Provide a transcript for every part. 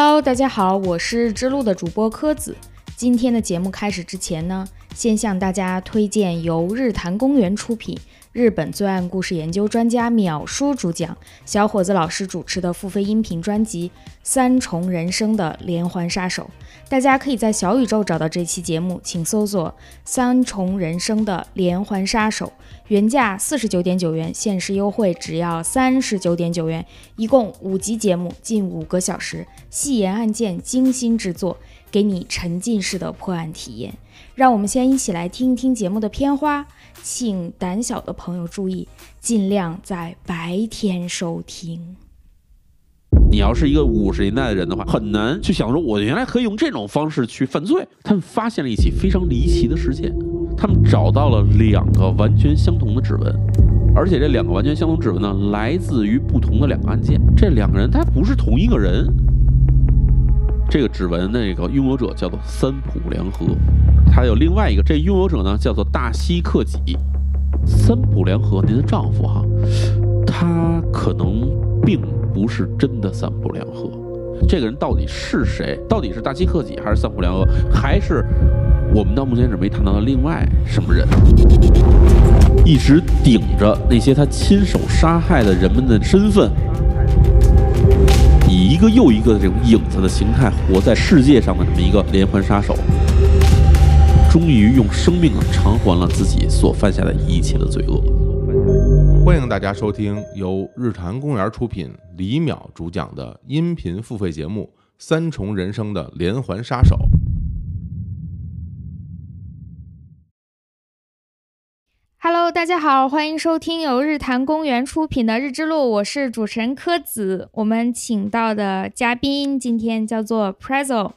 Hello，大家好，我是之路的主播柯子。今天的节目开始之前呢，先向大家推荐由日坛公园出品、日本罪案故事研究专家淼叔主讲、小伙子老师主持的付费音频专辑《三重人生的连环杀手》。大家可以在小宇宙找到这期节目，请搜索“三重人生的连环杀手”，原价四十九点九元，限时优惠只要三十九点九元。一共五集节目，近五个小时，细研案件，精心制作，给你沉浸式的破案体验。让我们先一起来听一听节目的片花，请胆小的朋友注意，尽量在白天收听。你要是一个五十年代的人的话，很难去想说，我原来可以用这种方式去犯罪。他们发现了一起非常离奇的事件，他们找到了两个完全相同的指纹，而且这两个完全相同指纹呢，来自于不同的两个案件。这两个人他不是同一个人。这个指纹那个拥有者叫做三浦良和，他有另外一个，这拥有者呢叫做大西克己。三浦良和，您的丈夫哈，他可能并。不是真的三浦良和，这个人到底是谁？到底是大西克己还是三浦良和，还是我们到目前为止没谈到的另外什么人？一直顶着那些他亲手杀害的人们的身份，一个又一个的这种影子的形态活在世界上的这么一个连环杀手，终于用生命偿还了自己所犯下的一切的罪恶。欢迎大家收听由日坛公园出品、李淼主讲的音频付费节目《三重人生的连环杀手》。Hello，大家好，欢迎收听由日坛公园出品的《日之路》，我是主持人柯子。我们请到的嘉宾今天叫做 Prezzo，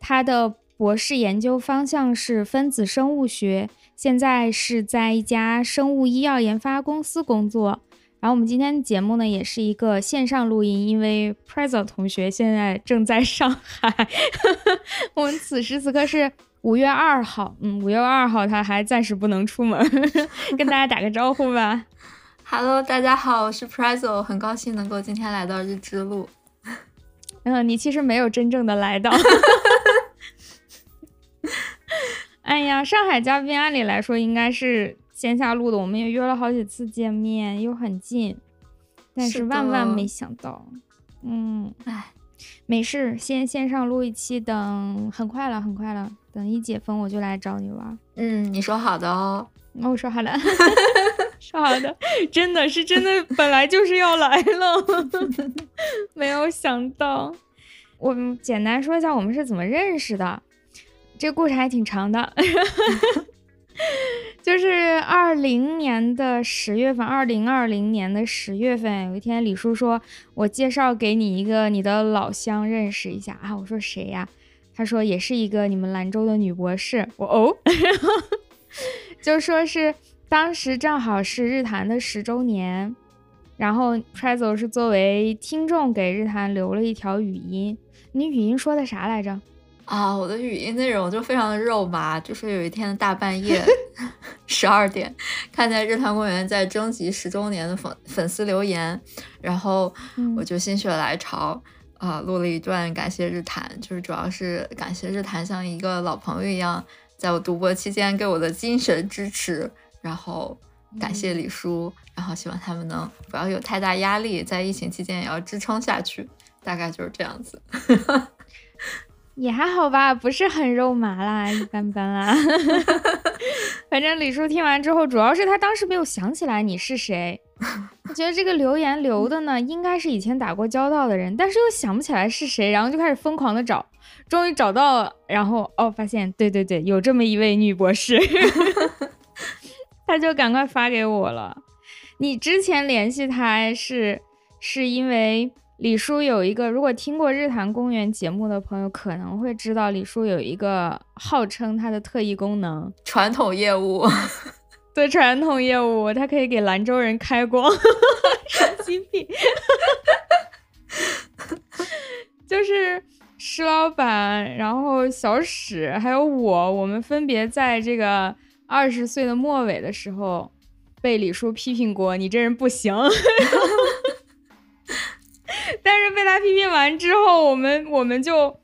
他的博士研究方向是分子生物学。现在是在一家生物医药研发公司工作。然后我们今天的节目呢，也是一个线上录音，因为 Prezzo 同学现在正在上海。我们此时此刻是五月二号，嗯，五月二号他还暂时不能出门，跟大家打个招呼吧。Hello，大家好，我是 Prezzo，很高兴能够今天来到日之路。嗯，你其实没有真正的来到。哎呀，上海嘉宾按理来说应该是线下录的，我们也约了好几次见面，又很近，但是万万没想到，嗯，哎，没事，先线上录一期，等很快了，很快了，等一解封我就来找你玩。嗯，你说好的哦，那我说好的，说好的，真的是真的，本来就是要来了，没有想到。我们简单说一下我们是怎么认识的。这个故事还挺长的，就是二零年的十月份，二零二零年的十月份，有一天李叔说：“我介绍给你一个你的老乡认识一下啊。”我说：“谁呀？”他说：“也是一个你们兰州的女博士。”我哦，就说是当时正好是日坛的十周年，然后 Prezzo 是作为听众给日坛留了一条语音，你语音说的啥来着？啊，我的语音内容就非常的肉麻，就是有一天的大半夜 十二点，看见日坛公园在征集十周年的粉粉丝留言，然后我就心血来潮啊，录了一段感谢日坛，就是主要是感谢日坛像一个老朋友一样，在我读博期间给我的精神支持，然后感谢李叔，然后希望他们能不要有太大压力，在疫情期间也要支撑下去，大概就是这样子。也还好吧，不是很肉麻啦，一般般啦。反正李叔听完之后，主要是他当时没有想起来你是谁。我觉得这个留言留的呢，应该是以前打过交道的人，但是又想不起来是谁，然后就开始疯狂的找，终于找到了，然后哦，发现对对对，有这么一位女博士，他就赶快发给我了。你之前联系他是是因为？李叔有一个，如果听过日坛公园节目的朋友可能会知道，李叔有一个号称他的特异功能——传统业务。对，传统业务，他可以给兰州人开光，神经病。就是石老板，然后小史，还有我，我们分别在这个二十岁的末尾的时候，被李叔批评过，你这人不行。但是被被他批评完之后，我们我们就，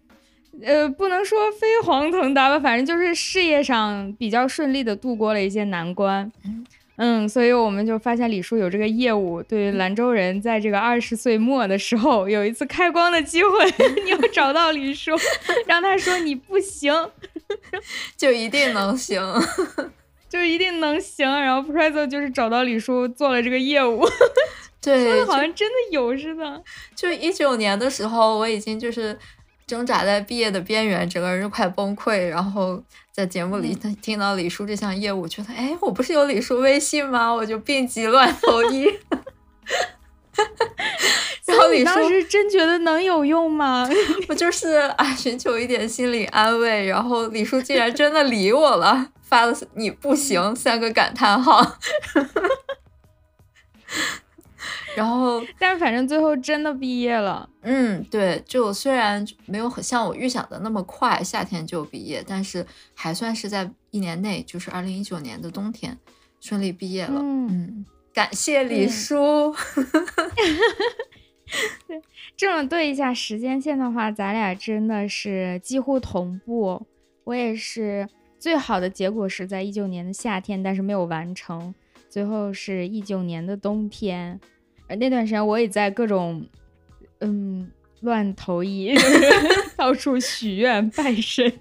呃，不能说飞黄腾达吧，反正就是事业上比较顺利的度过了一些难关。嗯，所以我们就发现李叔有这个业务，对于兰州人在这个二十岁末的时候有一次开光的机会，你要找到李叔，让他说你不行，就一定能行，就一定能行。然后 Prezo 就是找到李叔做了这个业务，对，好像真的有似的。就一九年的时候，我已经就是挣扎在毕业的边缘，整个人就快崩溃，然后。在节目里，他听到李叔这项业务，觉得哎，我不是有李叔微信吗？我就病急乱投医。然后李当时真觉得能有用吗？我就是啊，寻求一点心理安慰。然后李叔竟然真的理我了，发了“你不行”三个感叹号。然后，但是反正最后真的毕业了。嗯，对，就虽然没有很像我预想的那么快，夏天就毕业，但是还算是在一年内，就是二零一九年的冬天顺利毕业了。嗯，感谢李叔。对，这么对一下时间线的话，咱俩真的是几乎同步。我也是，最好的结果是在一九年的夏天，但是没有完成，最后是一九年的冬天。而那段时间我也在各种，嗯，乱投医，到处许愿拜神。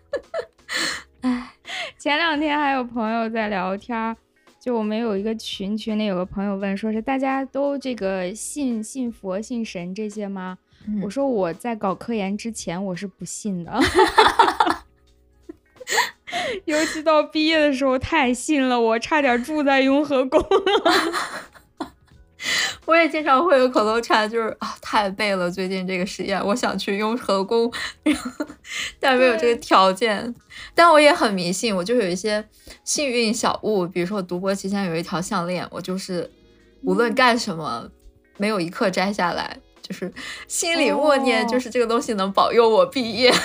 哎，前两天还有朋友在聊天儿，就我们有一个群，群里有个朋友问，说是大家都这个信信佛、信神这些吗？我说我在搞科研之前我是不信的，尤其到毕业的时候太信了，我差点住在雍和宫了。我也经常会有口头禅，就是啊，太背了。最近这个实验，我想去雍和宫，但没有这个条件。但我也很迷信，我就有一些幸运小物，比如说我读博期间有一条项链，我就是无论干什么，没有一刻摘下来，就是心里默念，就是这个东西能保佑我毕业。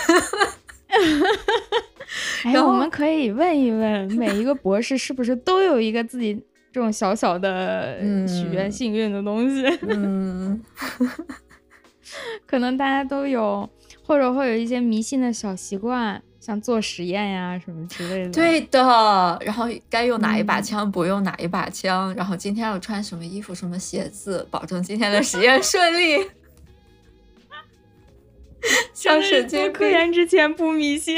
哎，我们可以问一问，每一个博士是不是都有一个自己？这种小小的许愿幸运的东西，嗯，可能大家都有，或者会有一些迷信的小习惯，像做实验呀什么之类的。对的，然后该用哪一把枪，不用哪一把枪，然后今天要穿什么衣服、什么鞋子，保证今天的实验顺利。像神经科研之前不迷信，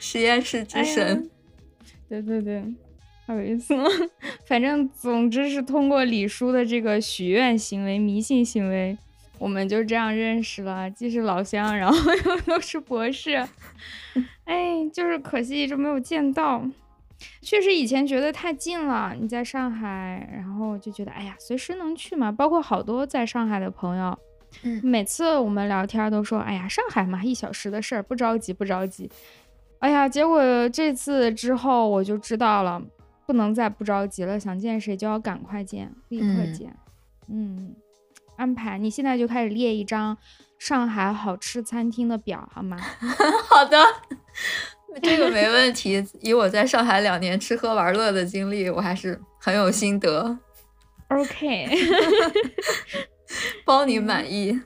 实验室之神。对对对，好有意思。反正总之是通过李叔的这个许愿行为、迷信行为，我们就这样认识了，既是老乡，然后又 都是博士。哎，就是可惜一直没有见到。确实以前觉得太近了，你在上海，然后就觉得哎呀，随时能去嘛。包括好多在上海的朋友，每次我们聊天都说，哎呀，上海嘛，一小时的事儿，不着急，不着急。哎呀，结果这次之后我就知道了，不能再不着急了。想见谁就要赶快见，立刻见。嗯，安排，你现在就开始列一张上海好吃餐厅的表，好吗？好的，这个没问题。以我在上海两年吃喝玩乐的经历，我还是很有心得。OK，包你满意。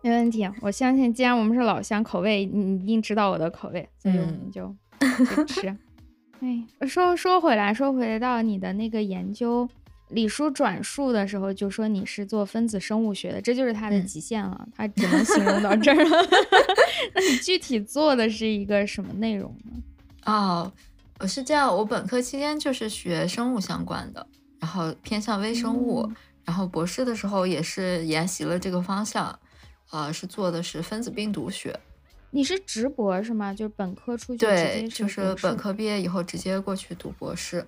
没问题，我相信，既然我们是老乡，口味你一定知道我的口味，所以我们就吃。哎，说说回来，说回到你的那个研究，李叔转述的时候就说你是做分子生物学的，这就是他的极限了，他只能形容到这儿了。那你具体做的是一个什么内容呢？哦，我是这样，我本科期间就是学生物相关的，然后偏向微生物，然后博士的时候也是研习了这个方向。呃，是做的是分子病毒学。你是直博是吗？就是本科出去对，就是本科毕业以后直接过去读博士。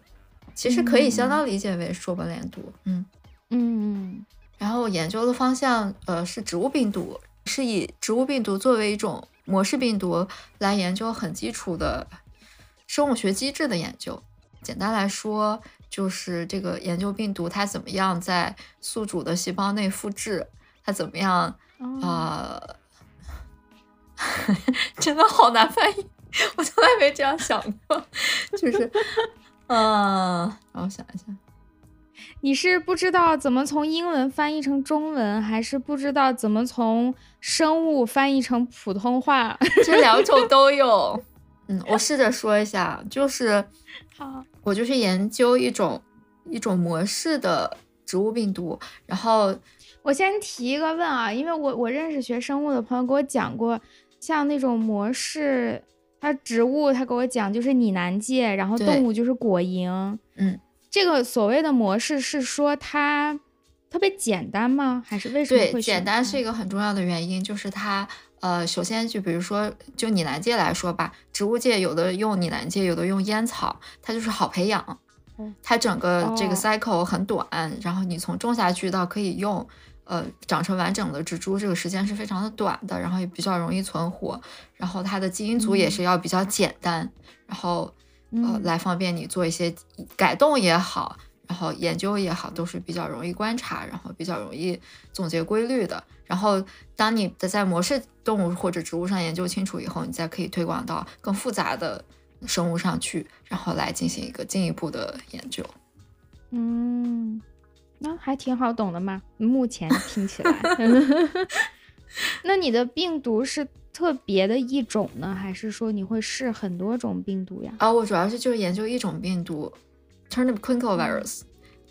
其实可以相当理解为硕博连读。嗯嗯。然后我研究的方向呃是植物病毒，是以植物病毒作为一种模式病毒来研究很基础的生物学机制的研究。简单来说，就是这个研究病毒它怎么样在宿主的细胞内复制，它怎么样。啊，真的好难翻译，我从来没这样想过。就是，嗯，让我想一下，你是不知道怎么从英文翻译成中文，还是不知道怎么从生物翻译成普通话？这两种都有。嗯，我试着说一下，就是好，我就是研究一种一种模式的植物病毒，然后我先提一个问啊，因为我我认识学生物的朋友给我讲过，像那种模式，它植物他给我讲就是拟南芥，然后动物就是果蝇，嗯，这个所谓的模式是说它特别简单吗？还是为什么简单是一个很重要的原因，就是它呃，首先就比如说就拟南芥来说吧，植物界有的用拟南芥，有的用烟草，它就是好培养哦。它整个这个哦 cycle 很短，然后你从种下去到可以用，呃，长成完整的植株，这个时间是非常的短的，然后也比较容易存活，然后它的基因组也嗯是要比较简单，然后呃嗯来方便你做一些改动也好，然后研究也好，都是比较容易观察，然后比较容易总结规律的。然后当你的在模式动物或者植物上研究清楚以后，你再可以推广到更复杂的生物上去，然后来进行一个进一步的研究。嗯，那还挺好懂的嘛。目前听起来，那你的病毒是特别的一种呢，还是说你会试很多种病毒呀？啊，我主要是就是研究一种病毒，turnip quinkle virus，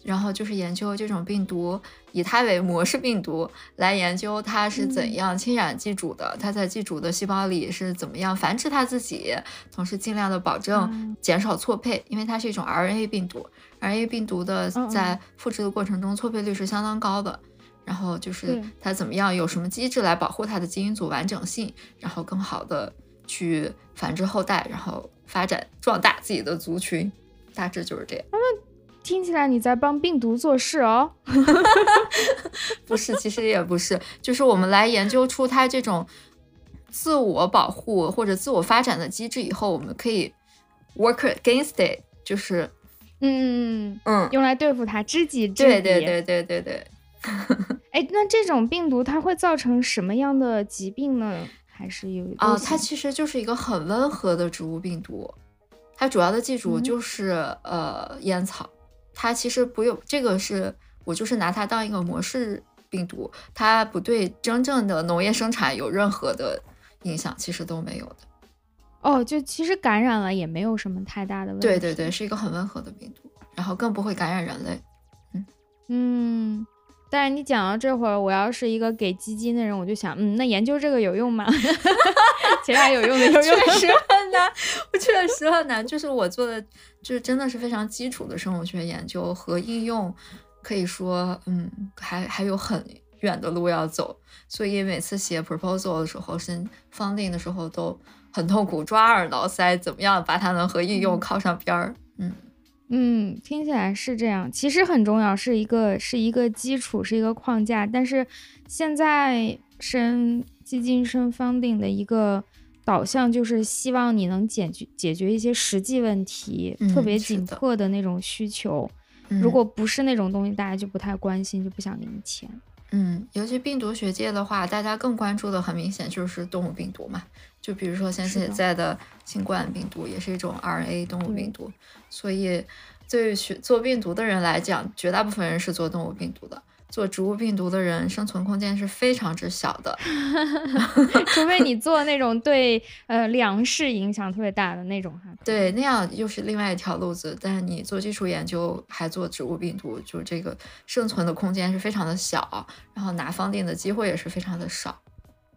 然后就是研究这种病毒，以它为模式病毒来研究它是怎嗯样侵染寄主的，它在寄主的细胞里是怎么样繁殖它自己，同时尽量的保证嗯减少错配，因为它是一种 RNA 病毒，RNA 病毒的在复制的过程中错配率是相当高的。然后就是它怎么样，有什么机制来保护它的基因组完整性，然后更好的去繁殖后代，然后发展壮大自己的族群，大致就是这样。听起来你在帮病毒做事哦。不是，其实也不是，就是我们来研究出它这种自我保护或者自我发展的机制以后，我们可以 work against it，就是嗯，嗯，用来对付它，知己知彼。对对。对对对对。哎，那这种病毒它会造成什么样的疾病呢？还是有啊、都行它其实就是一个很温和的植物病毒，它主要的寄主嗯就是、呃烟草，它其实不用这个是我就是拿它当一个模式病毒，它不对真正的农业生产有任何的影响，其实都没有的。哦，就其实感染了也没有什么太大的问题。对对对，是一个很温和的病毒，然后更不会感染人类。嗯嗯，但是你讲到这会儿，我要是一个给基金的人，我就想，嗯，那研究这个有用吗？其他有用的有用确实很难，我确实很难。就是我做的，就是真的是非常基础的生物学研究和应用，可以说，嗯，还还有很远的路要走。所以每次写 proposal 的时候，申 funding 的时候都很痛苦，抓耳挠腮，怎么样把它能和应用嗯靠上边儿？嗯，嗯，听起来是这样，其实很重要，是一个是一个基础，是一个框架。但是现在申基金申 funding 的一个导向就是希望你能解决解决一些实际问题，特嗯别紧迫的那种需求。嗯如果不是那种东西，大家就不太关心，就不想给你钱。嗯，尤其病毒学界的话，大家更关注的很明显就是动物病毒嘛。就比如说像现在的新冠病毒，也是一种 RNA 动物病毒，所以对于学做病毒的人来讲，绝大部分人是做动物病毒的。做植物病毒的人，生存空间是非常之小的。除非你做那种 对呃粮食影响特别大的那种哈。对，那样又是另外一条路子。但是你做基础研究还做植物病毒，就这个生存的空间是非常的小，然后拿方定的机会也是非常的少。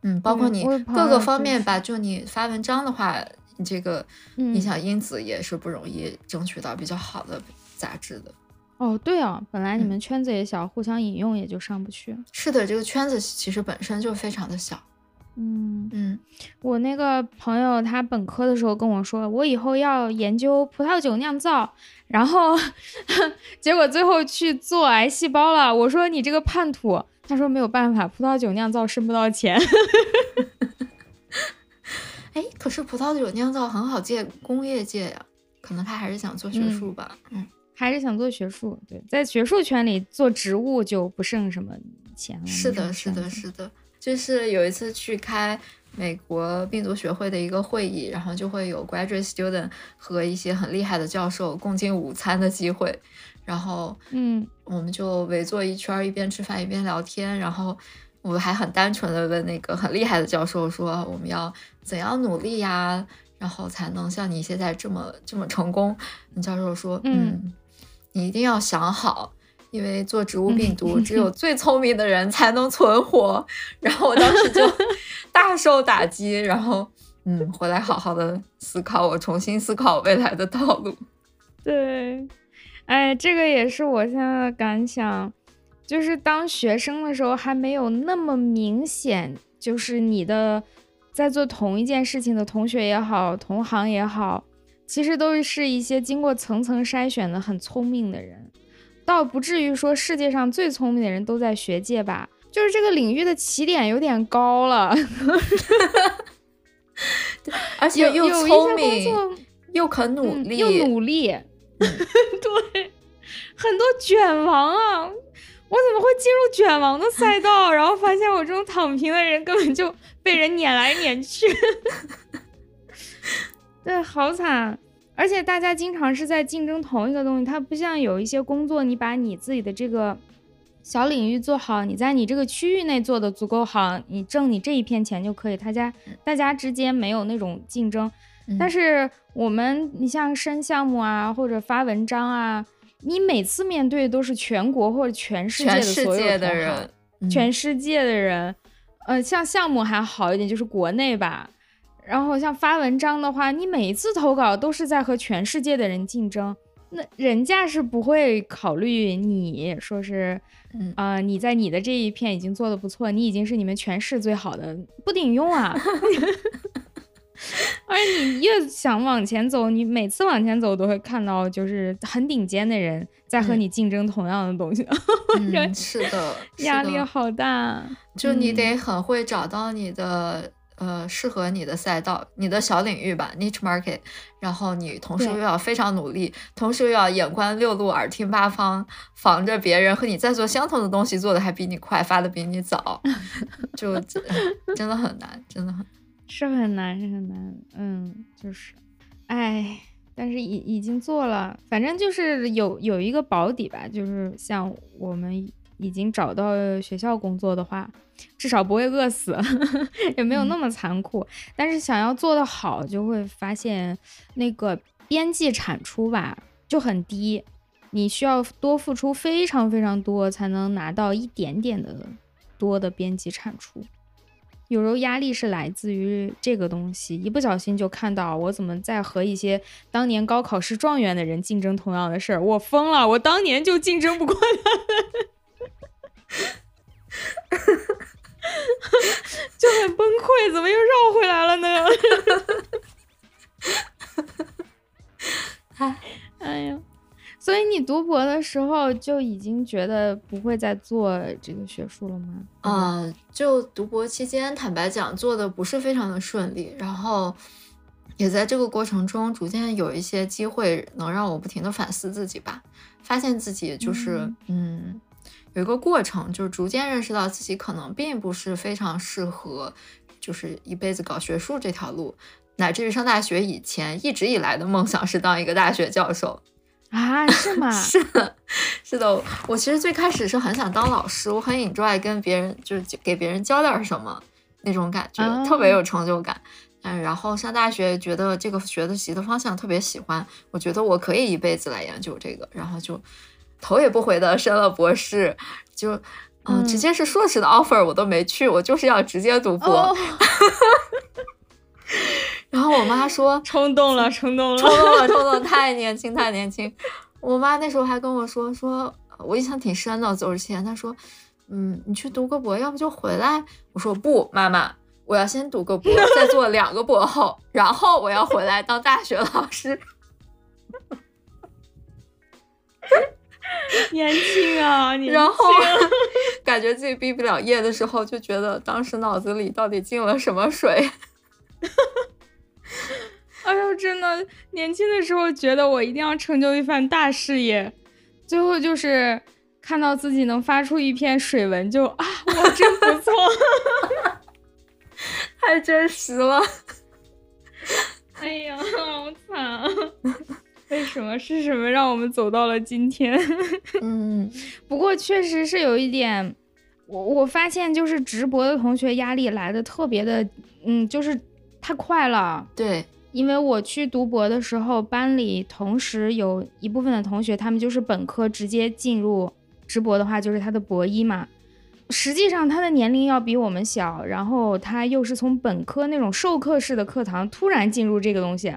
嗯，包括你各个方面吧，就你发文章的话，你这个嗯你想因子也是不容易争取到比较好的杂志的。哦，对啊，本来你嗯们圈子也小，互相引用也就上不去。是的，这个圈子其实本身就非常的小。嗯，嗯，我那个朋友他本科的时候跟我说，我以后要研究葡萄酒酿造，然后 结果最后去做癌细胞了。我说你这个叛徒，他说没有办法，葡萄酒酿造挣不到钱。哎，可是葡萄酒酿造很好借工业界呀，可能他还是想做学嗯术吧。嗯还是想做学术，对，在学术圈里做植物就不剩什么钱了。是的，是的，是的。就是有一次去开美国病毒学会的一个会议，然后就会有 graduate student 和一些很厉害的教授共进午餐的机会，然后嗯，我们就围坐一圈，一边吃饭一边聊天，然后我还很单纯的问那个很厉害的教授说我们要怎样努力呀，然后才能像你现在这么这么成功？那教授说，嗯，你一定要想好。因为做植物病毒，只有 最聪明的人才能存活。然后我当时就 大受打击，然后嗯，回来好好的思考，我重新思考未来的道路。对，哎，这个也是我现在的感想，就是当学生的时候还没有那么明显，就是你的在做同一件事情的同学也好，同行也好，其实都是一些经过层层筛选的很聪明的人。倒不至于说世界上最聪明的人都在学界吧，就是这个领域的起点有点高了，而且又聪明又肯努力，又努力，对，很多卷王啊！我怎么会进入卷王的赛道？然后发现我这种躺平的人根本就被人撵来撵去，对，好惨。而且大家经常是在竞争同一个东西，它不像有一些工作，你把你自己的这个小领域做好，你在你这个区域内做的足够好，你挣你这一片钱就可以。大家大家之间没有那种竞争，但是我们你像申项目啊，或者发文章啊，你每次面对都是全国或者全世界的所有的人，全世界的人，呃，像项目还好一点，就是国内吧。然后像发文章的话，你每一次投稿都是在和全世界的人竞争，那人家是不会考虑你说是，啊，你在你的这一片已经做的不错，你已经是你们全市最好的，不顶用啊。而且你越想往前走，你每次往前走都会看到就是很顶尖的人在和你竞争同样的东西。嗯，是的，压力好大，就你得很会找到你的。呃，适合你的赛道，你的小领域吧，niche market。然后你同时又要非常努力，同时又要眼观六路，耳听八方，防着别人和你在做相同的东西，做的还比你快，发的比你早，就真的很难，真的很是很难，是很难。嗯，就是，哎，但是已已经做了，反正就是有有一个保底吧，就是像我们。已经找到学校工作的话，至少不会饿死，也没有那么残酷。但是想要做得好，就会发现那个边际产出吧就很低，你需要多付出非常非常多才能拿到一点点的多的边际产出。有时候压力是来自于这个东西，一不小心就看到我怎么在和一些当年高考是状元的人竞争同样的事儿，我疯了，我当年就竞争不过他。就很崩溃，怎么又你读博的时候就已经觉得不会再做这个学术了吗？啊，就读博期间，坦白讲，做的不是非常的顺利，然后也在这个过程中逐渐有一些机会能让我不停的反思自己吧，发现自己就是嗯。有一个过程，就是逐渐认识到自己可能并不是非常适合，就是一辈子搞学术这条路，乃至于上大学以前一直以来的梦想是当一个大学教授啊？是吗？是的，是的。我其实最开始是很想当老师，我很 enjoy 跟别人就是给别人教点什么那种感觉，特别有成就感。嗯，然后上大学觉得这个学的习的方向特别喜欢，我觉得我可以一辈子来研究这个，然后就。头也不回的升了博士，就嗯，直接是硕士的 offer 我都没去，我就是要直接读博。然 后我妈说 冲动了，冲动了，冲动了，冲动，太年轻，太年轻。我妈那时候还跟我说，说我印象挺深的，走之前她说，嗯，你去读个博，要不就回来。我说不，妈妈，我要先读个博，再做两个博后，然后我要回来当大学老师。年轻啊，然后 感觉自己毕不了业的时候，就觉得当时脑子里到底进了什么水。哎呦，真的，年轻的时候觉得我一定要成就一番大事业，最后就是看到自己能发出一篇水文，就啊，我真不错。太真实了。哎呀，好惨啊！为什么是什么让我们走到了今天？嗯，不过确实是有一点，我我发现就是直播的同学压力来的特别的，嗯，就是太快了。对，因为我去读博的时候，班里同时有一部分的同学，他们就是本科直接进入直博的话，就是他的博一嘛。实际上他的年龄要比我们小，然后他又是从本科那种授课式的课堂突然进入这个东西。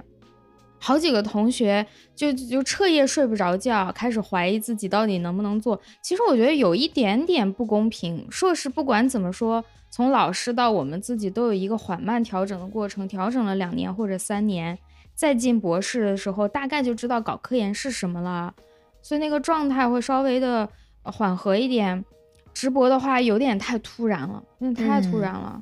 好几个同学就就彻夜睡不着觉，开始怀疑自己到底能不能做。其实我觉得有一点点不公平。硕士不管怎么说，从老师到我们自己都有一个缓慢调整的过程，调整了两年或者三年，再进博士的时候，大概就知道搞科研是什么了，所以那个状态会稍微的缓和一点。直博的话有点太突然了，有点太突然了。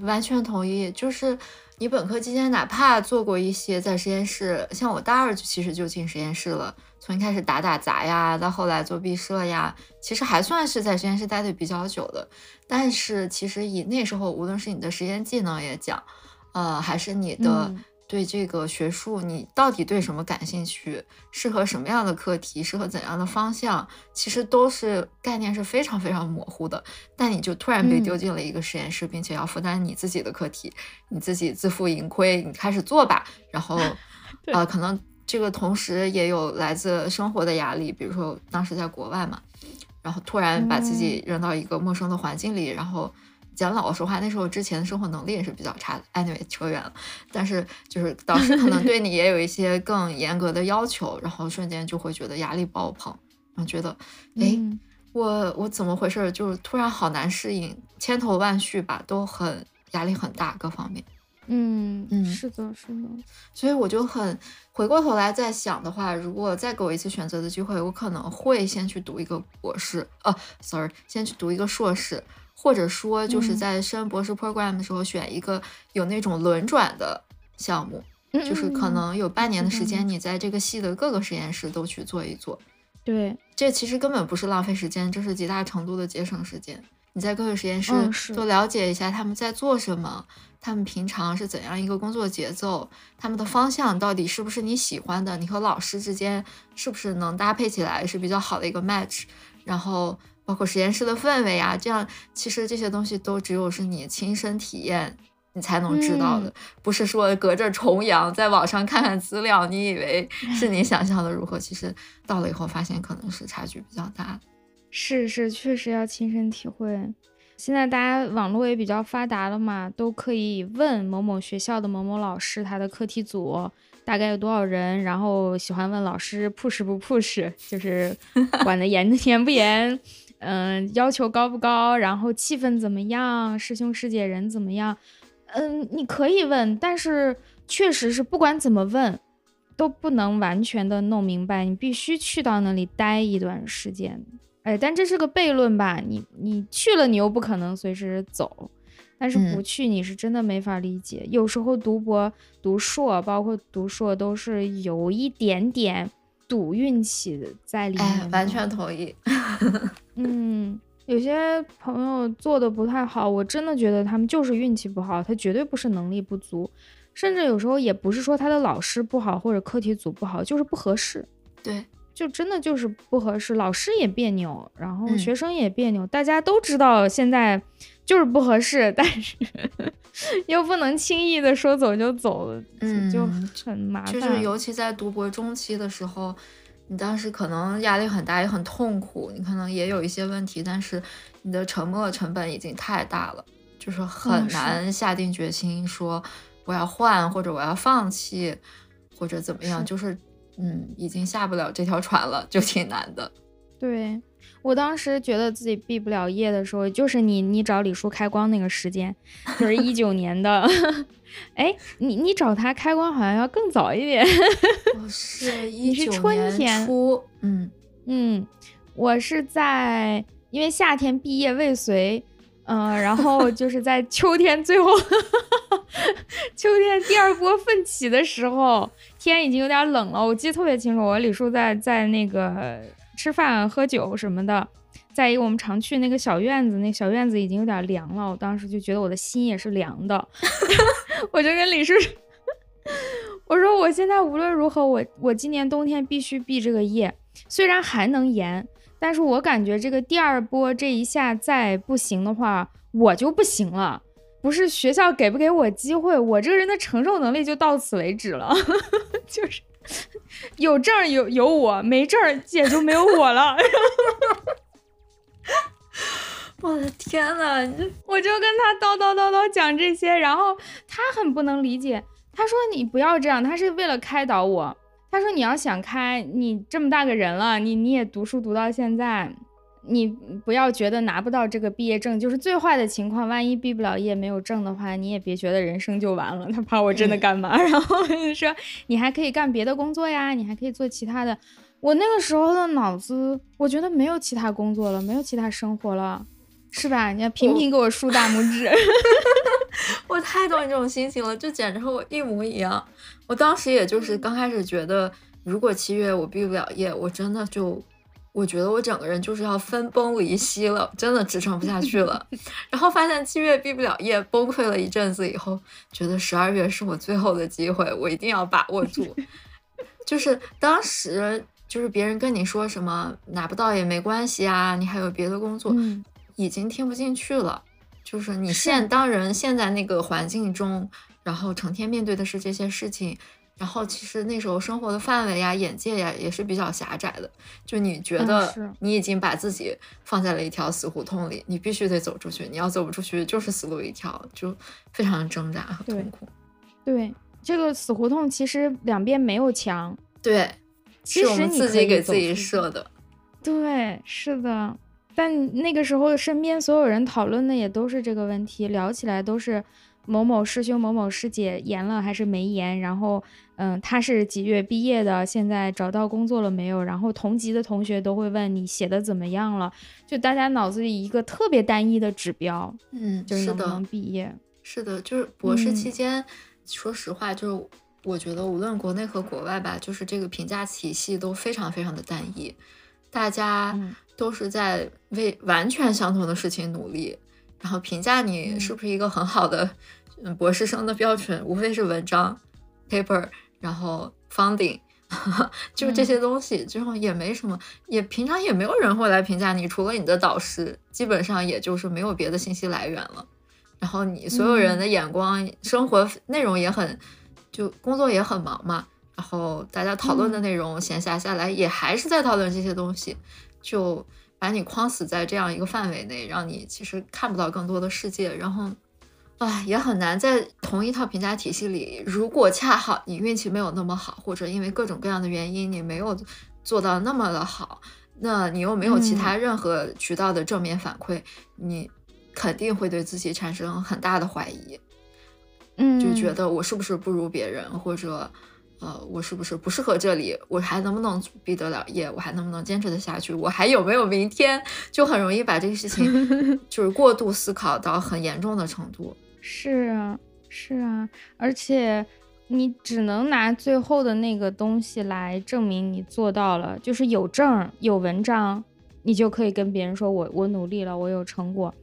完全同意，就是你本科期间哪怕做过一些在实验室，像我大二就其实就进实验室了，从一开始打打杂呀，到后来做毕设呀，其实还算是在实验室待的比较久的。但是其实以那时候，无论是你的实验技能也讲，呃，还是你的。对这个学术，你到底对什么感兴趣？适合什么样的课题？适合怎样的方向？其实都是概念是非常非常模糊的。但你就突然被丢进了一个实验室，并且要负担你自己的课题，你自己自负盈亏，你开始做吧。然后，呃，可能这个同时也有来自生活的压力，比如说当时在国外嘛，然后突然把自己扔到一个陌生的环境里，然后。讲老实话，那时候之前的生活能力也是比较差的。Anyway，扯远了。但是就是导师可能对你也有一些更严格的要求，然后瞬间就会觉得压力爆棚，然后觉得，哎，我我怎么回事？就是突然好难适应，千头万绪吧，都很压力很大，各方面。嗯嗯，是的，是的。所以我就很回过头来再想的话，如果再给我一次选择的机会，我可能会先去读一个博士，呃，sorry，先去读一个硕士。或者说，就是在升博士 program 的时候，选一个有那种轮转的项目，就是可能有半年的时间，你在这个系的各个实验室都去做一做。对，这其实根本不是浪费时间，这是极大程度的节省时间。你在各个实验室多了解一下他们在做什么，他们平常是怎样一个工作节奏，他们的方向到底是不是你喜欢的，你和老师之间是不是能搭配起来是比较好的一个 match，然后。包括实验室的氛围啊，这样其实这些东西都只有是你亲身体验，你才能知道的，不是说隔着重阳在网上看看资料，你以为是你 想象的如何，其实到了以后发现可能是差距比较大。是是，确实要亲身体会。现在大家网络也比较发达了嘛，都可以问某某学校的某某老师，他的课题组大概有多少人，然后喜欢问老师 push 不 push，就是管得严 严不严。嗯，要求高不高？然后气氛怎么样？师兄师姐人怎么样？嗯，你可以问，但是确实是不管怎么问，都不能完全的弄明白。你必须去到那里待一段时间。哎，但这是个悖论吧？你你去了，你又不可能随时走；但是不去，你是真的没法理解。有时候读博、读硕，包括读硕，都是有一点点。赌运气在里面，完全同意。嗯，有些朋友做的不太好，我真的觉得他们就是运气不好，他绝对不是能力不足，甚至有时候也不是说他的老师不好或者课题组不好，就是不合适。对，就真的就是不合适，老师也别扭，然后学生也别扭，大家都知道现在就是不合适，但是。又不能轻易的说走就走，嗯就很麻烦。就是尤其在读博中期的时候，你当时可能压力很大，也很痛苦，你可能也有一些问题，但是你的沉默成本已经太大了，就是很难下定决心说我要换或者我要放弃或者怎么样，就是嗯，已经下不了这条船了，就挺难的。对。我当时觉得自己毕不了业的时候，就是你你找李叔开光那个时间，就是一九年的。哎，你你找他开光好像要更早一点。我是一九年初，嗯嗯，我是在因为夏天毕业未遂，嗯，然后 就是在秋天最后，秋天第二波奋起的时候，天已经有点冷了。我记得特别清楚，我李叔在在那个。吃饭喝酒什么的，在一个我们常去那个小院子，那小院子已经有点凉了，我当时就觉得我的心也是凉的，我就跟李叔叔，我说我现在无论如何，我我今年冬天必须毕这个业，虽然还能延，但是我感觉这个第二波这一下再不行的话，我就不行了。不是学校给不给我机会，我这个人的承受能力就到此为止了，就是 有证有有我，没证姐就没有我了。我的天呐，我就跟他叨叨叨叨讲这些，然后他很不能理解，他说你不要这样，他是为了开导我。他说你要想开，你这么大个人了，你你也读书读到现在。你不要觉得拿不到这个毕业证就是最坏的情况，万一毕不了业没有证的话，你也别觉得人生就完了。他怕我真的干嘛，然后说你还可以干别的工作呀，你还可以做其他的。我那个时候的脑子，我觉得没有其他工作了，没有其他生活了，是吧？你要频频给我竖大拇指。我太懂你这种心情了，就简直和我一模一样。我当时也就是刚开始觉得，如果七月我毕不了业，我真的就。我觉得我整个人就是要分崩离析了，真的支撑不下去了。然后发现七月毕不了业，崩溃了一阵子以后，觉得十二月是我最后的机会，我一定要把握住。就是当时，就是别人跟你说什么拿不到也没关系啊，你还有别的工作，已经听不进去了。就是你现当人现在那个环境中，然后成天面对的是这些事情。然后其实那时候生活的范围呀、眼界呀也是比较狭窄的，就你觉得你已经把自己放在了一条死胡同里，你必须得走出去，你要走不出去就是死路一条，就非常挣扎和痛苦。对，这个死胡同其实两边没有墙，对，其实你自己给自己设的。对，是的，但那个时候身边所有人讨论的也都是这个问题，聊起来都是。某某师兄、某某师姐严了还是没严？然后，嗯，他是几月毕业的？现在找到工作了没有？然后同级的同学都会问你写的怎么样了？就大家脑子里一个特别单一的指标，嗯，就是能不能毕业？是的，就是博士期间，说实话，就是我觉得无论国内和国外吧，就是这个评价体系都非常非常的单一，大家都是在为完全相同的事情努力。然后评价你是不是一个很好的嗯博士生的标准，无非是文章、paper，然后 funding，就是这些东西，之后也没什么，也平常也没有人会来评价你，除了你的导师，基本上也就是没有别的信息来源了。然后你所有人的眼光、生活内容也很，就工作也很忙嘛。然后大家讨论的内容，闲暇下来也还是在讨论这些东西，就。把你框死在这样一个范围内，让你其实看不到更多的世界，然后，啊，也很难在同一套评价体系里。如果恰好你运气没有那么好，或者因为各种各样的原因你没有做到那么的好，那你又没有其他任何渠道的正面反馈，你肯定会对自己产生很大的怀疑，嗯，就觉得我是不是不如别人，或者。呃，我是不是不适合这里？我还能不能毕得了业？我还能不能坚持得下去？我还有没有明天？就很容易把这个事情 就是过度思考到很严重的程度。是啊，是啊，而且你只能拿最后的那个东西来证明你做到了，就是有证有文章，你就可以跟别人说我我努力了，我有成果。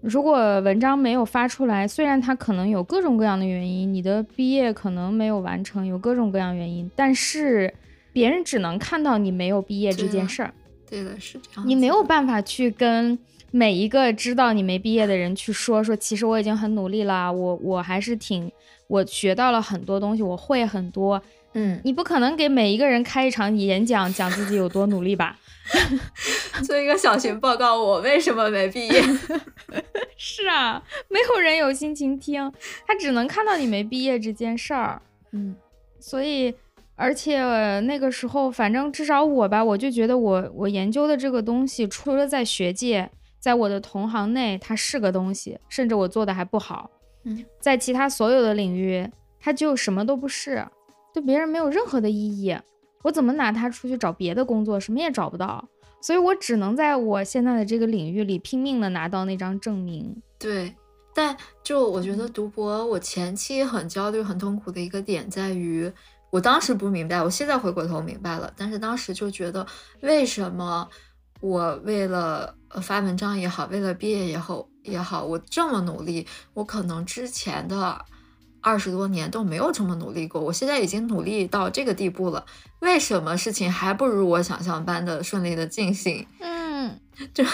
如果文章没有发出来，虽然它可能有各种各样的原因，你的毕业可能没有完成，有各种各样原因，但是别人只能看到你没有毕业这件事儿。对的，是这样。你没有办法去跟每一个知道你没毕业的人去说说，其实我已经很努力了，我我还是挺，我学到了很多东西，我会很多。嗯，你不可能给每一个人开一场演讲，讲自己有多努力吧？做一个小型报告，我为什么没毕业？是啊，没有人有心情听，他只能看到你没毕业这件事儿。嗯，所以，而且那个时候，反正至少我吧，我就觉得我我研究的这个东西，除了在学界，在我的同行内，它是个东西，甚至我做的还不好。嗯，在其他所有的领域，它就什么都不是，对别人没有任何的意义。我怎么拿它出去找别的工作？什么也找不到，所以我只能在我现在的这个领域里拼命的拿到那张证明。对，但就我觉得读博，我前期很焦虑、很痛苦的一个点在于，我当时不明白，我现在回过头明白了。但是当时就觉得，为什么我为了发文章也好，为了毕业也好也好，我这么努力，我可能之前的二十多年都没有这么努力过。我现在已经努力到这个地步了，为什么事情还不如我想象般的顺利的进行？嗯，就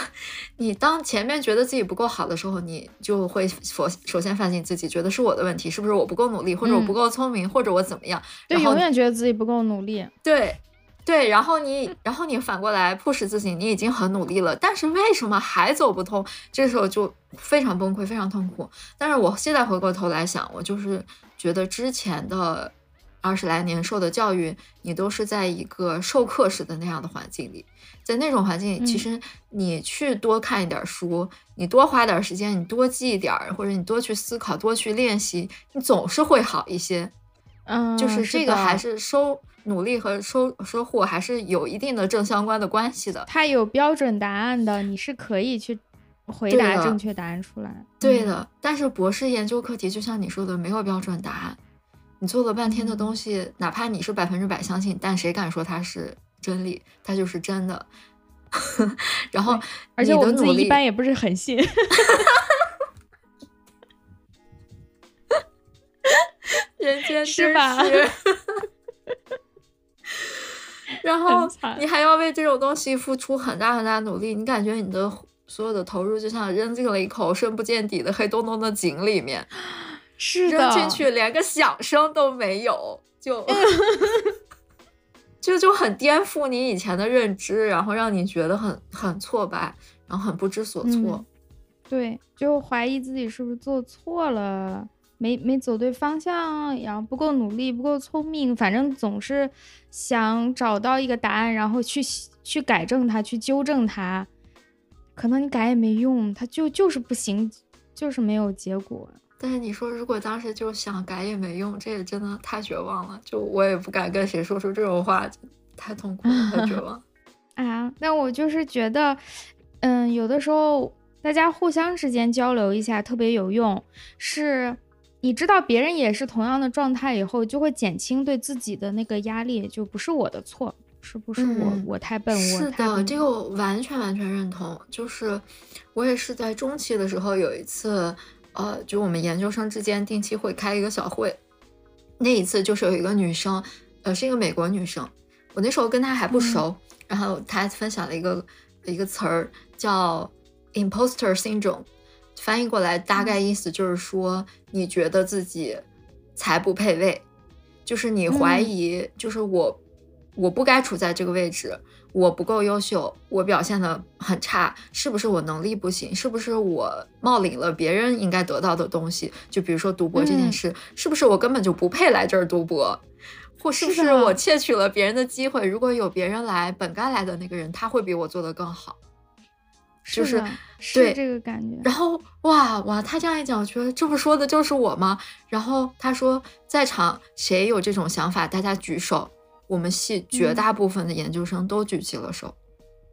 你当前面觉得自己不够好的时候，你就会首首先反省自己，觉得是我的问题，是不是我不够努力，或者我不够聪明，或者我怎么样？对，永远觉得自己不够努力。对。对，然后你，然后你反过来 push 自己，你已经很努力了，但是为什么还走不通？这时候就非常崩溃，非常痛苦。但是我现在回过头来想，我就是觉得之前的二十来年受的教育，你都是在一个授课式的那样的环境里，在那种环境里，其实你去多看一点书，你多花点时间，你多记一点，或者你多去思考，多去练习，你总是会好一些。嗯，就是这个还是收。努力和收收获还是有一定的正相关的关系的。它有标准答案的，你是可以去回答正确答案出来。对的，但是博士研究课题就像你说的，没有标准答案。你做了半天的东西，哪怕你是百分之百相信，但谁敢说它是真理？它就是真的。然后，而且我自己一般也不是很信。人间是吧？然后你还要为这种东西付出很大很大努力，你感觉你的所有的投入就像扔进了一口深不见底的黑洞洞的井里面，是扔进去连个响声都没有，就 就就很颠覆你以前的认知，然后让你觉得很很挫败，然后很不知所措。对，就怀疑自己是不是做错了。没没走对方向，然后不够努力，不够聪明，反正总是想找到一个答案，然后去去改正它，去纠正它。可能你改也没用，它就就是不行，就是没有结果。但是你说，如果当时就想改也没用，这也真的太绝望了。就我也不敢跟谁说出这种话，太痛苦了，太绝望。啊，那我就是觉得，嗯，有的时候大家互相之间交流一下特别有用，是。你知道别人也是同样的状态以后，就会减轻对自己的那个压力，就不是我的错，是不是我我太笨？我是的，这个我完全完全认同。就是我也是在中期的时候有一次，呃，就我们研究生之间定期会开一个小会，那一次就是有一个女生，呃，是一个美国女生，我那时候跟她还不熟，然后她分享了一个一个词儿叫 imposter syndrome。翻译过来大概意思就是说，你觉得自己才不配位，就是你怀疑，就是我我不该处在这个位置，我不够优秀，我表现的很差，是不是我能力不行？是不是我冒领了别人应该得到的东西？就比如说读博这件事，是不是我根本就不配来这儿读博？或是不是我窃取了别人的机会？如果有别人来，本该来的那个人，他会比我做的更好。就是对这个感觉，然后哇哇，他这样一讲，我觉得这不说的就是我吗？然后他说，在场谁有这种想法，大家举手。我们系绝大部分的研究生都举起了手，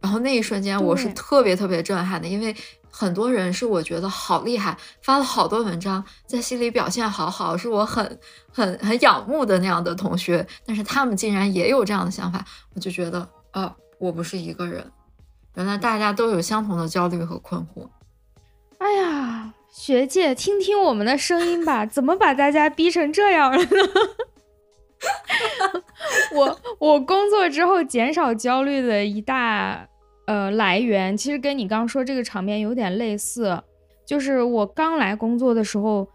然后那一瞬间我是特别特别震撼的，因为很多人是我觉得好厉害，发了好多文章，在系里表现好好，是我很很很仰慕的那样的同学，但是他们竟然也有这样的想法，我就觉得啊，我不是一个人。原来大家都有相同的焦虑和困惑。哎呀，学姐，听听我们的声音吧，怎么把大家逼成这样了呢？我我工作之后减少焦虑的一大呃来源，其实跟你刚说这个场面有点类似。就是我刚来工作的时候，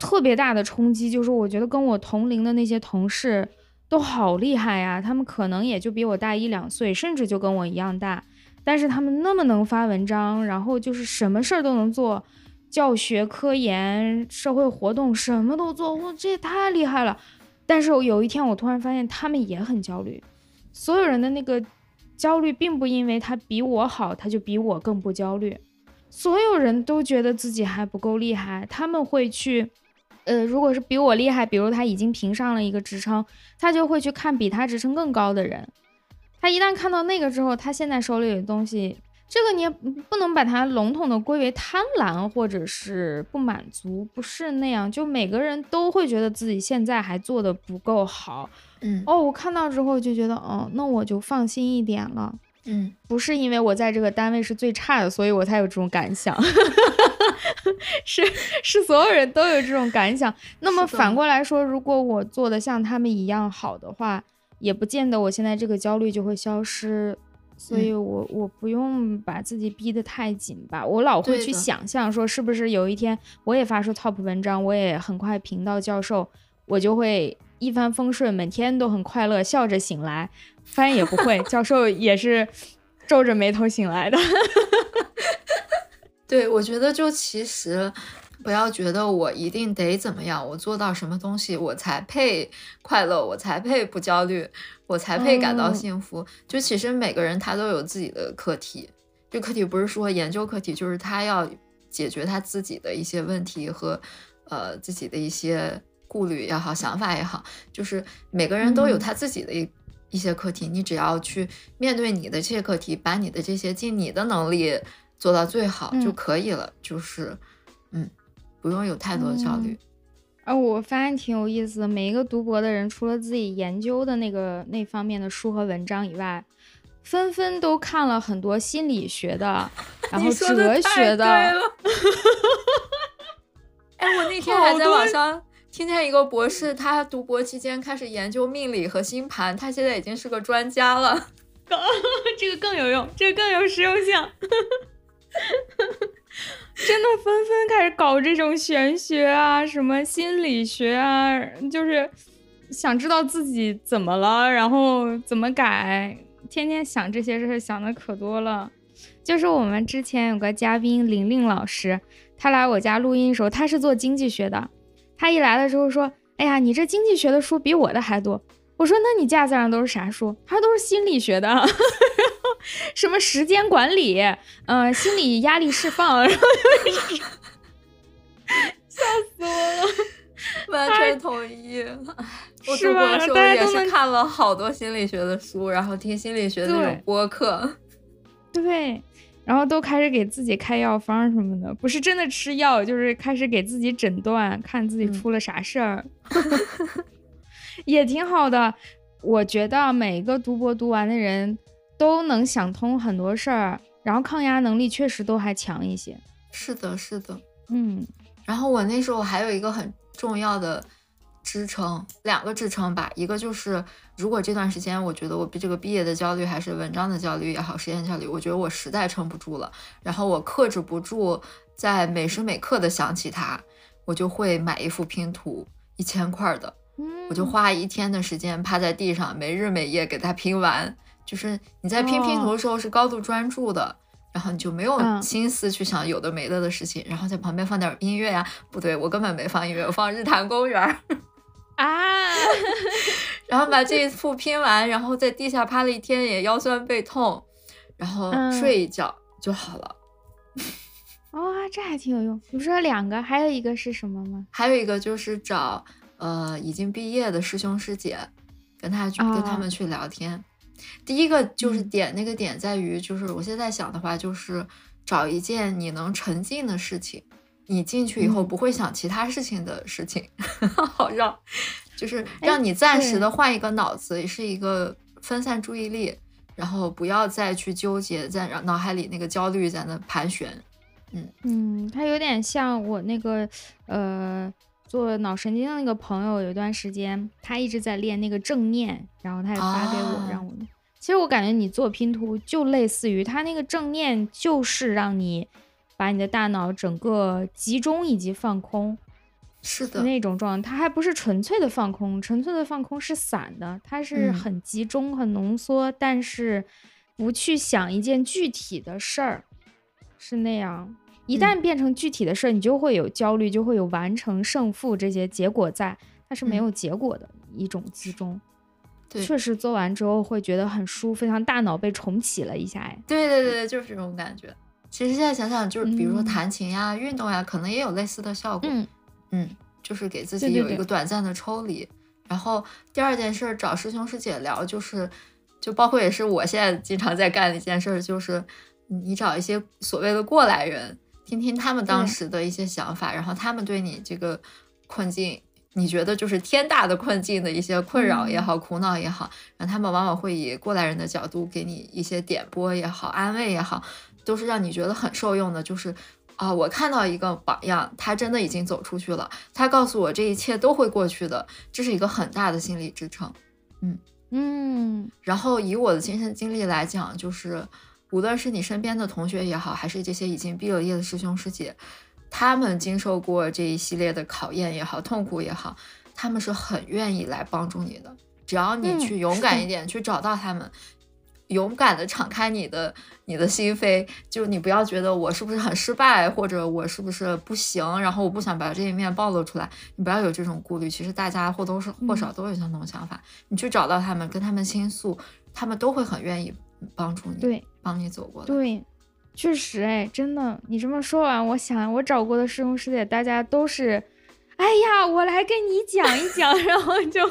特别大的冲击就是我觉得跟我同龄的那些同事都好厉害呀，他们可能也就比我大一两岁，甚至就跟我一样大。但是他们那么能发文章，然后就是什么事儿都能做，教学、科研、社会活动什么都做，哇，这也太厉害了。但是有一天我突然发现他们也很焦虑，所有人的那个焦虑并不因为他比我好，他就比我更不焦虑。所有人都觉得自己还不够厉害，他们会去，呃，如果是比我厉害，比如他已经评上了一个职称，他就会去看比他职称更高的人。他一旦看到那个之后，他现在手里的东西，这个你也不能把它笼统的归为贪婪或者是不满足，不是那样。就每个人都会觉得自己现在还做的不够好，嗯，哦，我看到之后就觉得，哦，那我就放心一点了。嗯，不是因为我在这个单位是最差的，所以我才有这种感想。是 是，所有人都有这种感想。那么反过来说，如果我做的像他们一样好的话，也不见得我现在这个焦虑就会消失。所以我我不用把自己逼得太紧吧。我老会去想象说，是不是有一天我也发出 top 文章，我也很快评到教授，我就会一帆风顺，每天都很快乐，笑着醒来。发现也不会，教授也是皱着眉头醒来的。对，我觉得就其实不要觉得我一定得怎么样，我做到什么东西我才配快乐，我才配不焦虑，我才配感到幸福。就其实每个人他都有自己的课题，这课题不是说研究课题，就是他要解决他自己的一些问题和呃自己的一些顾虑也好，想法也好，就是每个人都有他自己的一一些课题，你只要去面对你的这些课题，把你的这些尽你的能力。做到最好就可以了，就是，嗯，不用有太多的焦虑。啊，我发现挺有意思的。每一个读博的人，除了自己研究的那个那方面的书和文章以外，纷纷都看了很多心理学的，然后哲学的。哎，我那天还在网上听见一个博士，他读博期间开始研究命理和星盘，他现在已经是个专家了。这个更有用，这个更有实用性。真的纷纷开始搞这种玄学啊，什么心理学啊，就是想知道自己怎么了，然后怎么改，天天想这些事，想的可多了。就是我们之前有个嘉宾玲玲老师，她来我家录音的时候，她是做经济学的，她一来的时候说：“哎呀，你这经济学的书比我的还多。”我说：“那你架子上都是啥书？”他说：“都是心理学的。”什么时间管理，嗯，心理压力释放，然后笑死我了，完全同意。我读博的时候也是看了好多心理学的书，然后听心理学的那种播客，对，然后都开始给自己开药方什么的，不是真的吃药，就是开始给自己诊断，看自己出了啥事儿，也挺好的。我觉得每一个读博读完的人。都能想通很多事儿，然后抗压能力确实都还强一些。是的，是的，嗯。然后我那时候还有一个很重要的支撑，两个支撑吧。一个就是，如果这段时间我觉得我比这个毕业的焦虑，还是文章的焦虑也好，实验焦虑，我觉得我实在撑不住了，然后我克制不住，在每时每刻的想起他，我就会买一幅拼图，一千块的，我就花一天的时间趴在地上，没日没夜给它拼完。就是你在拼拼图的时候是高度专注的，然后你就没有心思去想有的没的的事情，然后在旁边放点音乐呀。不对，我根本没放音乐，我放日坛公园 啊。然后把这一副拼完，然后在地下趴了一天，也腰酸背痛，然后睡一觉就好了。哇，这还挺有用。你不说两个，还有一个是什么吗？还有一个就是找呃已经毕业的师兄师姐，跟他去跟他们去聊天。第一个就是点，那个点在于，就是我现在想的话，就是找一件你能沉浸的事情，你进去以后不会想其他事情的事情，好让，就是让你暂时的换一个脑子，也是一个分散注意力，然后不要再去纠结，在脑海里那个焦虑在那盘旋。嗯。嗯，它有点像我那个呃做脑神经的那个朋友，有一段时间他一直在练那个正念，然后他也发给我让我。其实我感觉你做拼图就类似于他那个正念，就是让你把你的大脑整个集中以及放空，是的那种状态。它还不是纯粹的放空，纯粹的放空是散的，它是很集中、很浓缩，但是不去想一件具体的事儿，是那样。一旦变成具体的事儿，你就会有焦虑，就会有完成胜负这些结果在，它是没有结果的一种集中。对确实做完之后会觉得很舒服，像大脑被重启了一下哎。对对对对，就是这种感觉。其实现在想想，就是比如说弹琴呀、运动呀，可能也有类似的效果。嗯嗯，就是给自己有一个短暂的抽离。然后第二件事，找师兄师姐聊，就是就包括也是我现在经常在干的一件事，就是你找一些所谓的过来人，听听他们当时的一些想法，然后他们对你这个困境你觉得就是天大的困境的一些困扰也好、苦恼也好，然后他们往往会以过来人的角度给你一些点拨也好、安慰也好，都是让你觉得很受用的。就是啊，我看到一个榜样，他真的已经走出去了，他告诉我这一切都会过去的，这是一个很大的心理支撑。嗯嗯，然后以我的亲身经历来讲，就是无论是你身边的同学也好，还是这些已经毕了业的师兄师姐。他们经受过这一系列的考验也好，痛苦也好，他们是很愿意来帮助你的。只要你去勇敢一点，去找到他们，勇敢的敞开你的你的心扉，就你不要觉得我是不是很失败，或者我是不是不行，然后我不想把这一面暴露出来。你不要有这种顾虑。其实大家或多或少都有相同想法。你去找到他们，跟他们倾诉，他们都会很愿意帮助你，对，帮你走过来。对。确实，哎，真的，你这么说完，我想我找过的师兄师姐，大家都是，哎呀，我来跟你讲一讲，然后就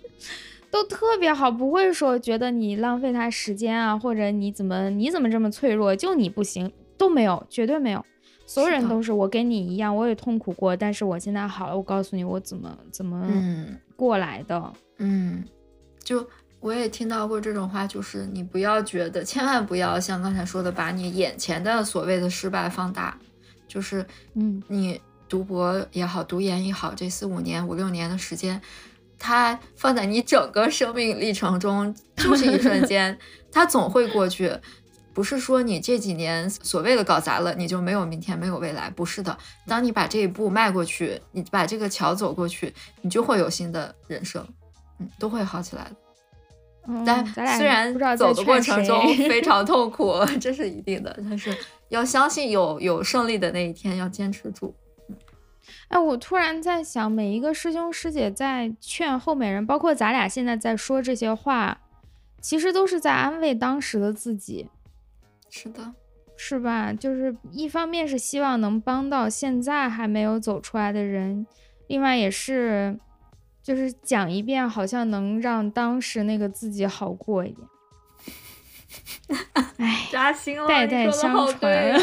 都特别好，不会说觉得你浪费他时间啊，或者你怎么你怎么这么脆弱，就你不行，都没有，绝对没有，所有人都是我跟你一样，我也痛苦过，但是我现在好了，我告诉你我怎么怎么过来的，嗯，就。我也听到过这种话，就是你不要觉得，千万不要像刚才说的，把你眼前的所谓的失败放大。就是，嗯，你读博也好，读研也好，这四五年、五六年的时间，它放在你整个生命历程中，就是一瞬间，它总会过去。不是说你这几年所谓的搞砸了，你就没有明天，没有未来。不是的，当你把这一步迈过去，你把这个桥走过去，你就会有新的人生，嗯，都会好起来的。但虽然走的过程中非常 痛苦，这是一定的，但是要相信有有胜利的那一天，要坚持住。哎，我突然在想，每一个师兄师姐在劝后面人，包括咱俩现在在说这些话，其实都是在安慰当时的自己。是的，是吧？就是一方面是希望能帮到现在还没有走出来的人，另外也是。就是讲一遍，好像能让当时那个自己好过一点。哎，扎心了，代代相传。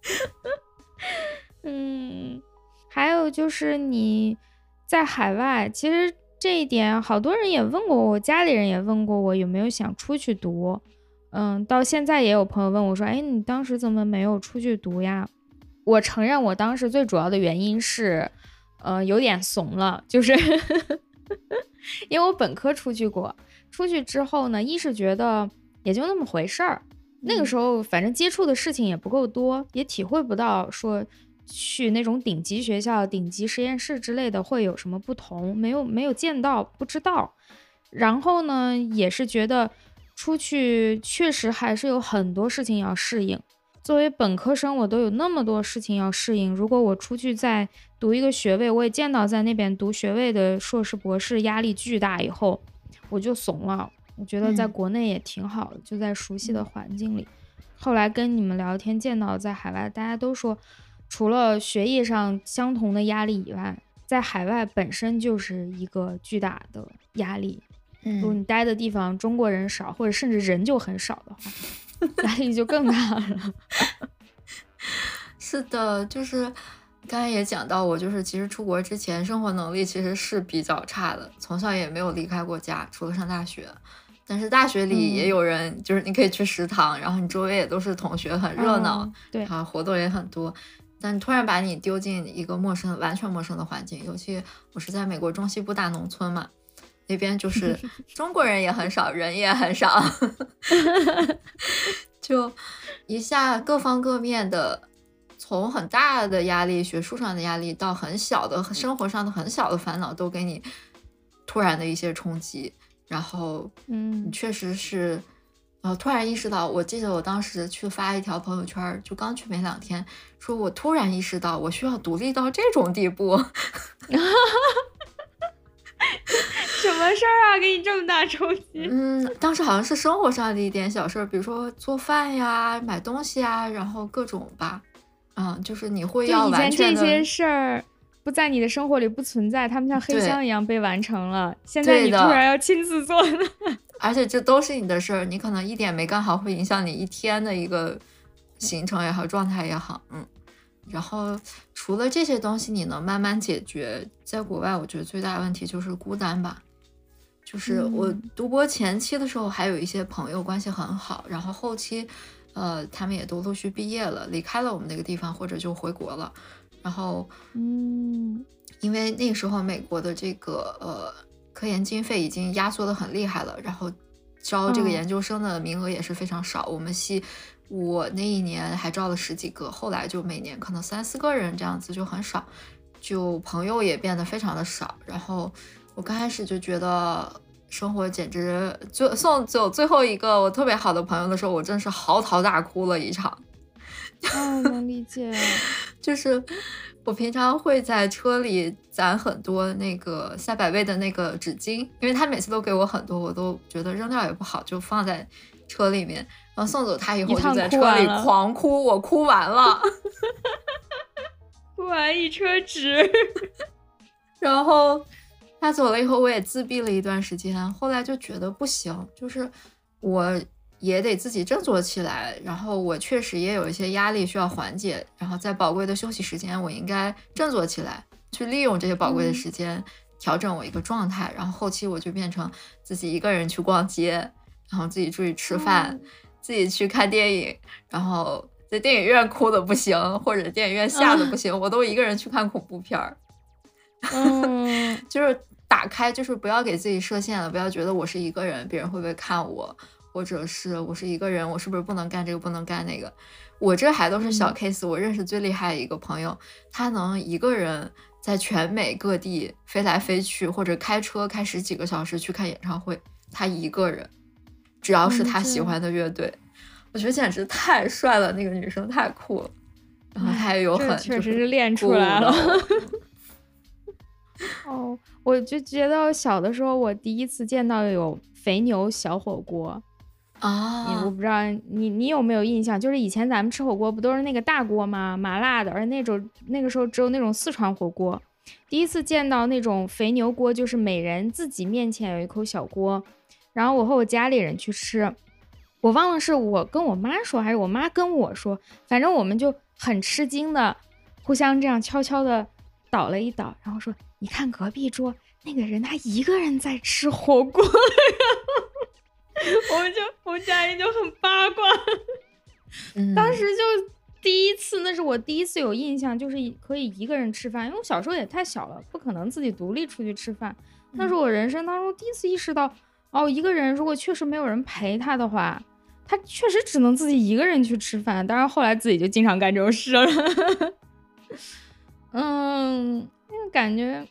嗯，还有就是你在海外，其实这一点好多人也问过我，家里人也问过我有没有想出去读。嗯，到现在也有朋友问我说：“哎，你当时怎么没有出去读呀？”我承认，我当时最主要的原因是。呃，有点怂了，就是 因为我本科出去过，出去之后呢，一是觉得也就那么回事儿，那个时候反正接触的事情也不够多，也体会不到说去那种顶级学校、顶级实验室之类的会有什么不同，没有没有见到，不知道。然后呢，也是觉得出去确实还是有很多事情要适应。作为本科生，我都有那么多事情要适应。如果我出去再读一个学位，我也见到在那边读学位的硕士、博士压力巨大，以后我就怂了。我觉得在国内也挺好的，就在熟悉的环境里。后来跟你们聊天，见到在海外，大家都说，除了学业上相同的压力以外，在海外本身就是一个巨大的压力。如果你待的地方中国人少，或者甚至人就很少的话。压力就更大了。是的，就是刚才也讲到，我就是其实出国之前生活能力其实是比较差的，从小也没有离开过家，除了上大学。但是大学里也有人，就是你可以去食堂，然后你周围也都是同学，很热闹，对啊，活动也很多。但突然把你丢进一个陌生、完全陌生的环境，尤其我是在美国中西部大农村嘛。那边就 是中国人也很少，人也很少，就一下各方各面的，从很大的压力，学术上的压力，到很小的生活上的很小的烦恼，都给你突然的一些冲击。然后，嗯，确实是，呃，突然意识到，我记得我当时去发一条朋友圈，就刚去没两天，说我突然意识到，我需要独立到这种地步。什么事儿啊？给你这么大冲击？嗯，当时好像是生活上的一点小事儿，比如说做饭呀、买东西啊，然后各种吧。嗯，就是你会要完全这些事儿不在你的生活里不存在，他们像黑箱一样被完成了。现在你突然要亲自做了，而且这都是你的事儿，你可能一点没干好，会影响你一天的一个行程也好、状态也好。嗯，然后除了这些东西，你能慢慢解决。在国外，我觉得最大的问题就是孤单吧。就是我读博前期的时候，还有一些朋友关系很好，然后后期，呃，他们也都陆续毕业了，离开了我们那个地方，或者就回国了。然后，嗯，因为那个时候美国的这个呃科研经费已经压缩的很厉害了，然后招这个研究生的名额也是非常少。我们系我那一年还招了十几个，后来就每年可能三四个人这样子就很少，就朋友也变得非常的少。然后。我刚开始就觉得生活简直就送走最后一个我特别好的朋友的时候，我真是嚎啕大哭了一场。哦，能理解。就是我平常会在车里攒很多那个赛百味的那个纸巾，因为他每次都给我很多，我都觉得扔掉也不好，就放在车里面。然后送走他以后，我就在车里狂哭，我哭完了，哭完一车纸，然后。他走了以后，我也自闭了一段时间。后来就觉得不行，就是我也得自己振作起来。然后我确实也有一些压力需要缓解。然后在宝贵的休息时间，我应该振作起来，去利用这些宝贵的时间调整我一个状态。然后后期我就变成自己一个人去逛街，然后自己出去吃饭，自己去看电影。然后在电影院哭的不行，或者电影院吓的不行，我都一个人去看恐怖片儿。嗯，就是打开，就是不要给自己设限了，不要觉得我是一个人，别人会不会看我，或者是我是一个人，我是不是不能干这个，不能干那个？我这还都是小 case。我认识最厉害的一个朋友，他能一个人在全美各地飞来飞去，或者开车开十几个小时去看演唱会，他一个人，只要是他喜欢的乐队，我觉得简直太帅了，那个女生太酷了，然后他也有很确实是练出来了。哦，我就觉得小的时候，我第一次见到有肥牛小火锅啊，我不知道你你有没有印象？就是以前咱们吃火锅不都是那个大锅吗？麻辣的，而那种那个时候只有那种四川火锅。第一次见到那种肥牛锅，就是每人自己面前有一口小锅，然后我和我家里人去吃，我忘了是我跟我妈说还是我妈跟我说，反正我们就很吃惊的，互相这样悄悄的倒了一倒，然后说。你看隔壁桌那个人，他一个人在吃火锅，然 后我们就我们家人就很八卦。当时就第一次，那是我第一次有印象，就是可以一个人吃饭，因为我小时候也太小了，不可能自己独立出去吃饭。那是我人生当中第一次意识到，哦，一个人如果确实没有人陪他的话，他确实只能自己一个人去吃饭。当然后来自己就经常干这种事了。嗯。感觉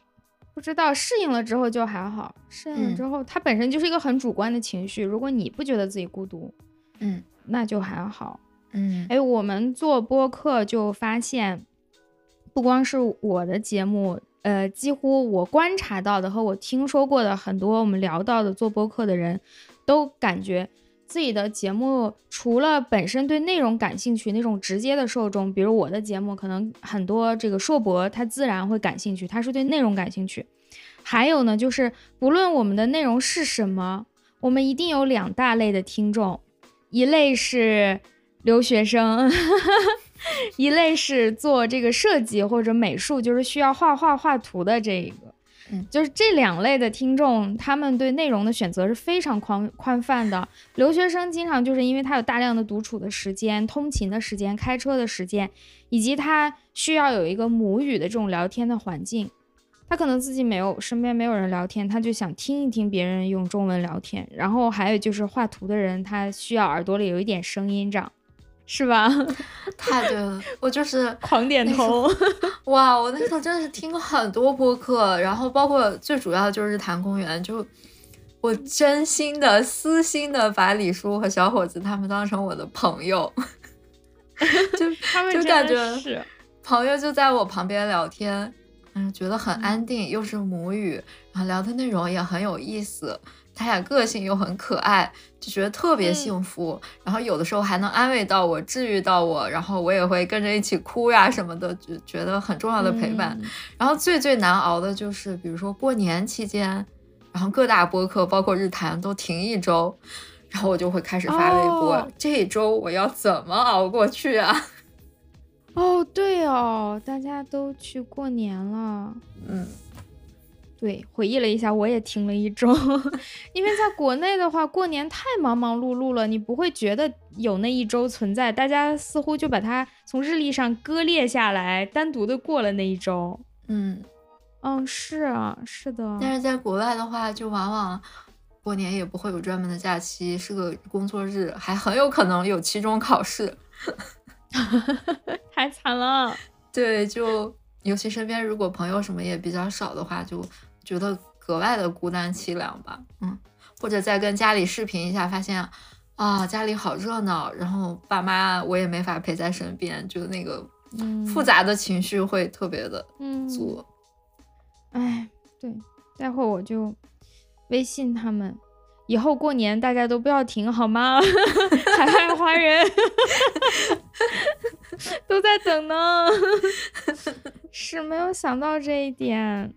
不知道适应了之后就还好，适应了之后它本身就是一个很主观的情绪。如果你不觉得自己孤独，嗯，那就还好，嗯。哎，我们做播客就发现，不光是我的节目，呃，几乎我观察到的和我听说过的很多我们聊到的做播客的人都感觉。自己的节目除了本身对内容感兴趣那种直接的受众，比如我的节目，可能很多这个硕博他自然会感兴趣，他是对内容感兴趣。还有呢，就是不论我们的内容是什么，我们一定有两大类的听众，一类是留学生，一类是做这个设计或者美术，就是需要画画画图的这一个。嗯，就是这两类的听众，他们对内容的选择是非常宽宽泛的。留学生经常就是因为他有大量的独处的时间、通勤的时间、开车的时间，以及他需要有一个母语的这种聊天的环境。他可能自己没有身边没有人聊天，他就想听一听别人用中文聊天。然后还有就是画图的人，他需要耳朵里有一点声音，这样。是吧？太对了，我就是 狂点头。哇，我那时候真的是听很多播客，然后包括最主要就是谈公园，就我真心的、私心的把李叔和小伙子他们当成我的朋友，就他们就感觉朋友就在我旁边聊天，嗯，觉得很安定，又是母语，然后聊的内容也很有意思。他俩个性又很可爱，就觉得特别幸福。然后有的时候还能安慰到我，治愈到我，然后我也会跟着一起哭呀什么的，就觉得很重要的陪伴。然后最最难熬的就是，比如说过年期间，然后各大播客包括日坛都停一周，然后我就会开始发微博，这一周我要怎么熬过去啊？哦，对哦，大家都去过年了。嗯，对，回忆了一下，我也停了一周，因为在国内的话，过年太忙忙碌碌了，你不会觉得有那一周存在，大家似乎就把它从日历上割裂下来，单独的过了那一周。嗯嗯，是啊，是的。但是在国外的话，就往往过年也不会有专门的假期，是个工作日，还很有可能有期中考试。太惨了。对，就尤其身边如果朋友什么也比较少的话，就觉得格外的孤单凄凉吧。嗯，或者再跟家里视频一下，发现啊家里好热闹，然后爸妈我也没法陪在身边，就那个复杂的情绪会特别的足。哎，对，待会儿我就微信他们。以后过年大家都不要停好吗？海外华人 都在等呢。是没有想到这一点。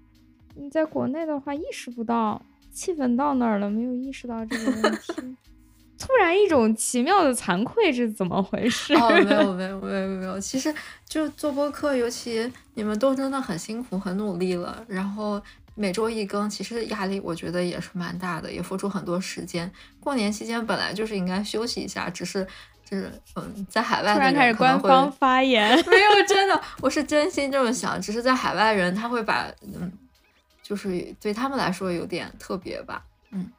你在国内的话意识不到，气氛到那儿了，没有意识到这个问题。突然一种奇妙的惭愧是怎么回事？哦，没有 没有没有没有，其实就做播客，尤其你们都真的很辛苦很努力了，然后。每周一更，其实压力我觉得也是蛮大的，也付出很多时间。过年期间本来就是应该休息一下，只是就是嗯，在海外突然开始官方发言，没有真的，我是真心这么想，只是在海外人他会把嗯，就是对他们来说有点特别吧，嗯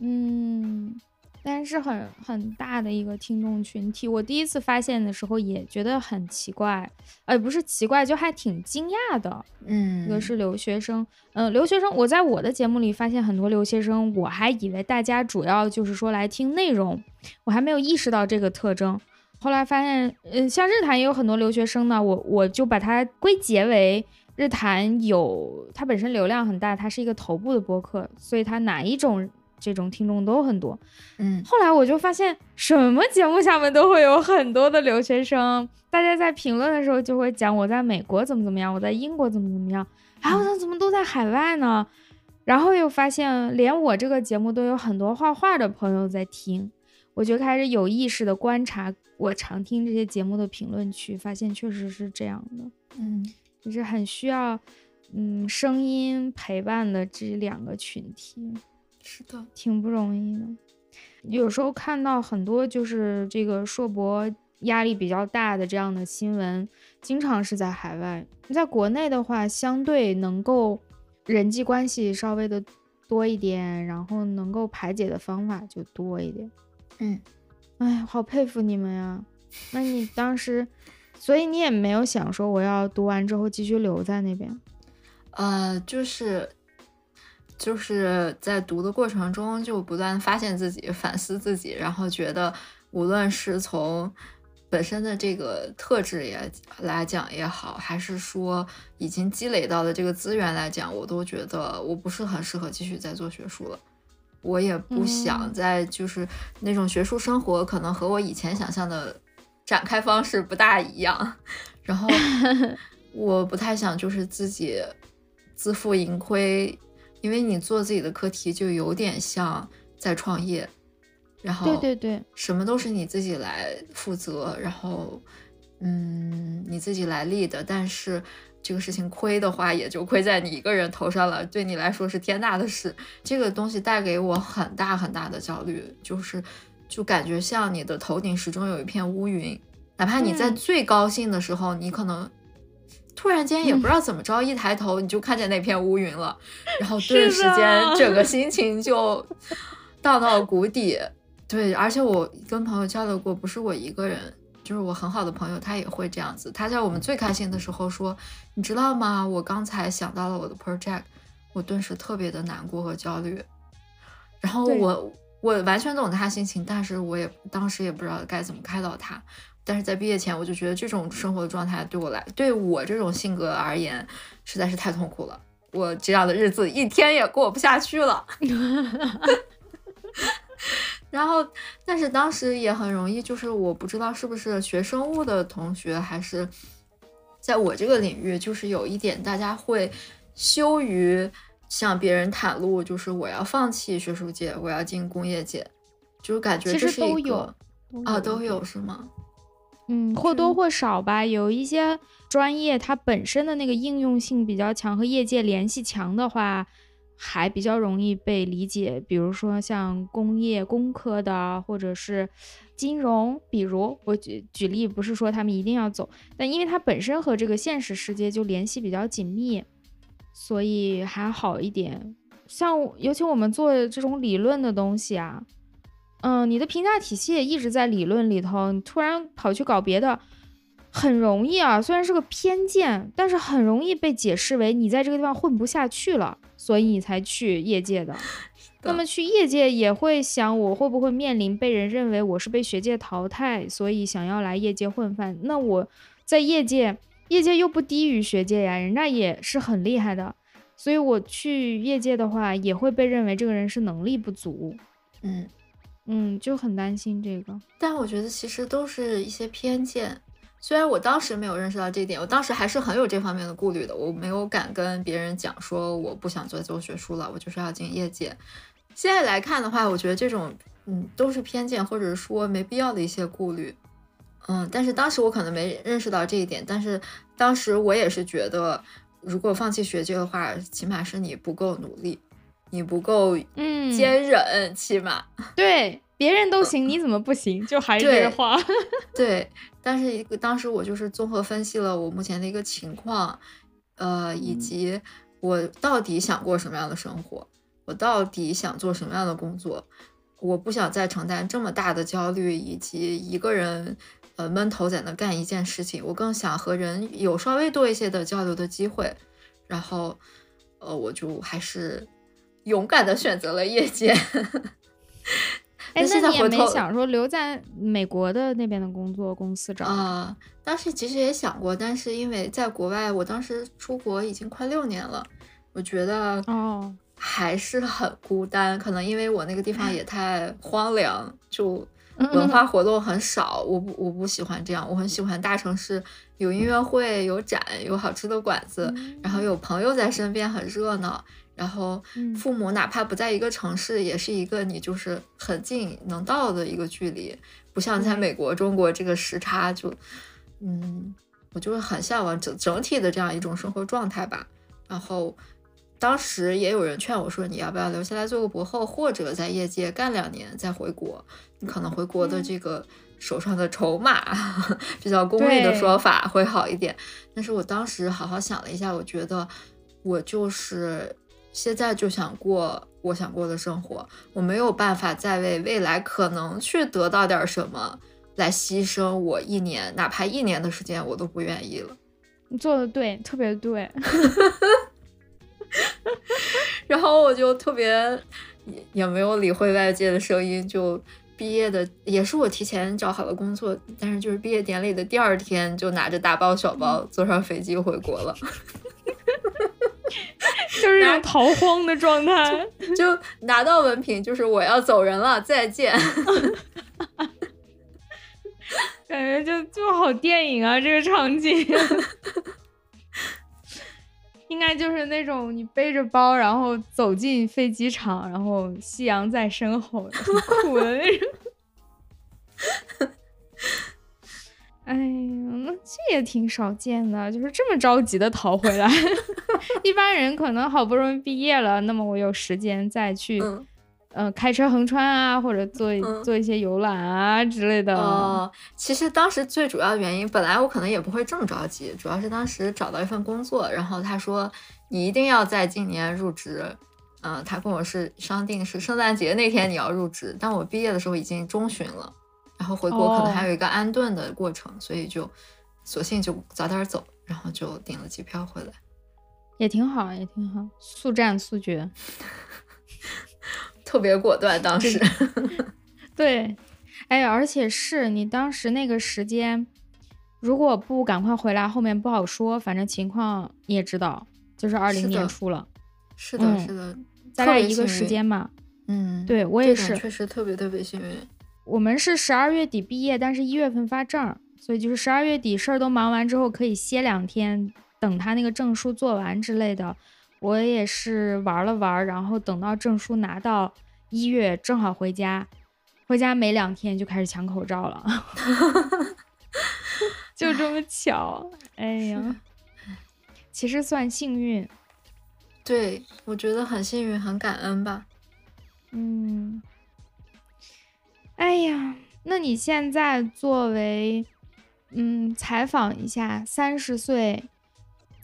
嗯。但是很很大的一个听众群体，我第一次发现的时候也觉得很奇怪，呃，不是奇怪，就还挺惊讶的。嗯，一个是留学生，嗯，留学生，我在我的节目里发现很多留学生，我还以为大家主要就是说来听内容，我还没有意识到这个特征。后来发现，嗯，像日坛也有很多留学生呢，我我就把它归结为日坛有它本身流量很大，它是一个头部的播客，所以它哪一种。这种听众都很多，嗯，后来我就发现，什么节目下面都会有很多的留学生，大家在评论的时候就会讲我在美国怎么怎么样，我在英国怎么怎么样，啊，我怎么都在海外呢？然后又发现，连我这个节目都有很多画画的朋友在听，我就开始有意识的观察我常听这些节目的评论区，发现确实是这样的，嗯，就是很需要，嗯，声音陪伴的这两个群体。是的，挺不容易的。有时候看到很多就是这个硕博压力比较大的这样的新闻，经常是在海外。在国内的话，相对能够人际关系稍微的多一点，然后能够排解的方法就多一点。嗯，哎，好佩服你们呀！那你当时，所以你也没有想说我要读完之后继续留在那边？呃，就是。就是在读的过程中，就不断发现自己、反思自己，然后觉得无论是从本身的这个特质也来讲也好，还是说已经积累到的这个资源来讲，我都觉得我不是很适合继续再做学术了。我也不想再就是那种学术生活，可能和我以前想象的展开方式不大一样。然后 我不太想就是自己自负盈亏。因为你做自己的课题，就有点像在创业，然后对对对，什么都是你自己来负责，然后嗯，你自己来立的。但是这个事情亏的话，也就亏在你一个人头上了，对你来说是天大的事。这个东西带给我很大很大的焦虑，就是就感觉像你的头顶始终有一片乌云，哪怕你在最高兴的时候，你可能。突然间也不知道怎么着，一抬头你就看见那片乌云了，然后顿时间整个 心情就荡到谷底。对，而且我跟朋友交流过，不是我一个人，就是我很好的朋友，他也会这样子。他在我们最开心的时候说：“你知道吗？我刚才想到了我的 project，我顿时特别的难过和焦虑。”然后我我完全懂他心情，但是我也当时也不知道该怎么开导他。但是在毕业前，我就觉得这种生活的状态对我来，对我这种性格而言，实在是太痛苦了。我这样的日子一天也过不下去了。然后，但是当时也很容易，就是我不知道是不是学生物的同学，还是在我这个领域，就是有一点大家会羞于向别人袒露，就是我要放弃学术界，我要进工业界，就是感觉这是一个啊，都有是吗？嗯，或多或少吧，有一些专业它本身的那个应用性比较强，和业界联系强的话，还比较容易被理解。比如说像工业、工科的，或者是金融。比如我举举例，不是说他们一定要走，但因为它本身和这个现实世界就联系比较紧密，所以还好一点。像尤其我们做这种理论的东西啊。嗯，你的评价体系也一直在理论里头，你突然跑去搞别的，很容易啊。虽然是个偏见，但是很容易被解释为你在这个地方混不下去了，所以你才去业界的。那么去业界也会想，我会不会面临被人认为我是被学界淘汰，所以想要来业界混饭？那我在业界，业界又不低于学界呀，人家也是很厉害的，所以我去业界的话，也会被认为这个人是能力不足。嗯。嗯，就很担心这个，但我觉得其实都是一些偏见。虽然我当时没有认识到这一点，我当时还是很有这方面的顾虑的。我没有敢跟别人讲说我不想做做学术了，我就是要进业界。现在来看的话，我觉得这种嗯都是偏见，或者说没必要的一些顾虑。嗯，但是当时我可能没认识到这一点。但是当时我也是觉得，如果放弃学界的话，起码是你不够努力。你不够嗯坚韧，起码 对别人都行，你怎么不行？就还是这个话。对，但是当时我就是综合分析了我目前的一个情况，呃，以及我到底想过什么样的生活，我到底想做什么样的工作，我不想再承担这么大的焦虑，以及一个人呃闷头在那干一件事情，我更想和人有稍微多一些的交流的机会，然后呃，我就还是。勇敢的选择了业界，哎，那你也没想说留在美国的那边的工作公司找啊？当时其实也想过，但是因为在国外，我当时出国已经快六年了，我觉得哦还是很孤单，可能因为我那个地方也太荒凉，就文化活动很少，我不我不喜欢这样，我很喜欢大城市，有音乐会，有展，有好吃的馆子，然后有朋友在身边，很热闹。然后父母哪怕不在一个城市，也是一个你就是很近能到的一个距离，不像在美国、中国这个时差就，嗯，我就是很向往整整体的这样一种生活状态吧。然后当时也有人劝我说，你要不要留下来做个博后，或者在业界干两年再回国？你可能回国的这个手上的筹码，比较功利的说法会好一点。但是我当时好好想了一下，我觉得我就是。现在就想过我想过的生活，我没有办法再为未来可能去得到点什么来牺牲我一年，哪怕一年的时间我都不愿意了。你做的对，特别对。然后我就特别也也没有理会外界的声音，就毕业的也是我提前找好了工作，但是就是毕业典礼的第二天就拿着大包小包坐上飞机回国了。就是那种逃荒的状态，就拿到文凭，就是我要走人了，再见。感觉就就好电影啊，这个场景，应该就是那种你背着包，然后走进飞机场，然后夕阳在身后，很苦的那种。哎呀，那这也挺少见的，就是这么着急的逃回来。一般人可能好不容易毕业了，那么我有时间再去，开车横穿啊，或者做做一些游览啊之类的。哦，其实当时最主要的原因，本来我可能也不会这么着急，主要是当时找到一份工作，然后他说你一定要在今年入职，嗯，他跟我是商定是圣诞节那天你要入职，但我毕业的时候已经中旬了。然后回国可能还有一个安顿的过程，所以就索性就早点走，然后就订了机票回来，也挺好，也挺好，速战速决，特别果断。当时，对，哎，而且是你当时那个时间，如果不赶快回来，后面不好说。反正情况你也知道，就是二零年初了，是的，是的，大概一个时间嘛。嗯，对我也是，确实特别特别幸运。我们是十二月底毕业，但是一月份发证，所以就是十二月底事儿都忙完之后，可以歇两天，等他那个证书做完之类的。我也是玩了玩，然后等到证书拿到一月，正好回家，回家没两天就开始抢口罩了。就这么巧，哎呀，其实算幸运。对，我觉得很幸运，很感恩吧。嗯，哎呀，那你现在作为，嗯，采访一下，三十岁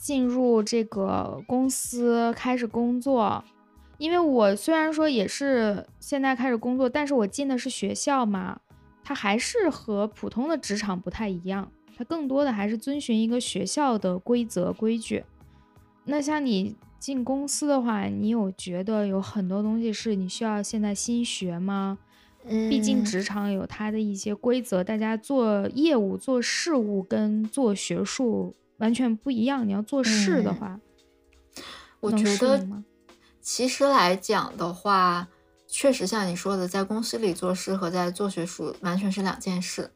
进入这个公司开始工作，因为我虽然说也是现在开始工作，但是我进的是学校嘛，它还是和普通的职场不太一样，它更多的还是遵循一个学校的规则规矩。那像你。进公司的话，你有觉得有很多东西是你需要现在新学吗？嗯，毕竟职场有它的一些规则，大家做业务、做事务跟做学术完全不一样。你要做事的话，我觉得其实来讲的话，确实像你说的，在公司里做事和在做学术完全是两件事。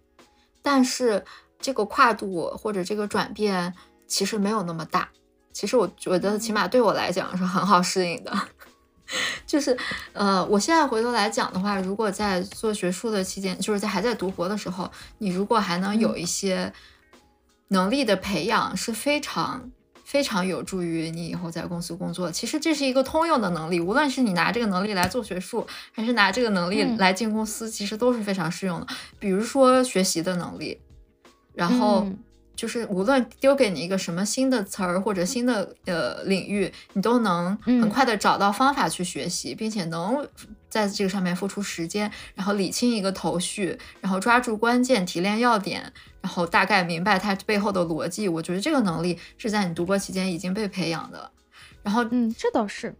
但是这个跨度或者这个转变其实没有那么大。其实我觉得，起码对我来讲是很好适应的。就是，呃，我现在回头来讲的话，如果在做学术的期间，就是在还在读博的时候，你如果还能有一些能力的培养，是非常非常有助于你以后在公司工作。其实这是一个通用的能力，无论是你拿这个能力来做学术，还是拿这个能力来进公司，其实都是非常适用的。比如说学习的能力，然后。就是无论丢给你一个什么新的词儿或者新的呃领域，你都能很快的找到方法去学习，并且能在这个上面付出时间，然后理清一个头绪，然后抓住关键，提炼要点，然后大概明白它背后的逻辑。我觉得这个能力是在你读博期间已经被培养的。然后，嗯，这倒是，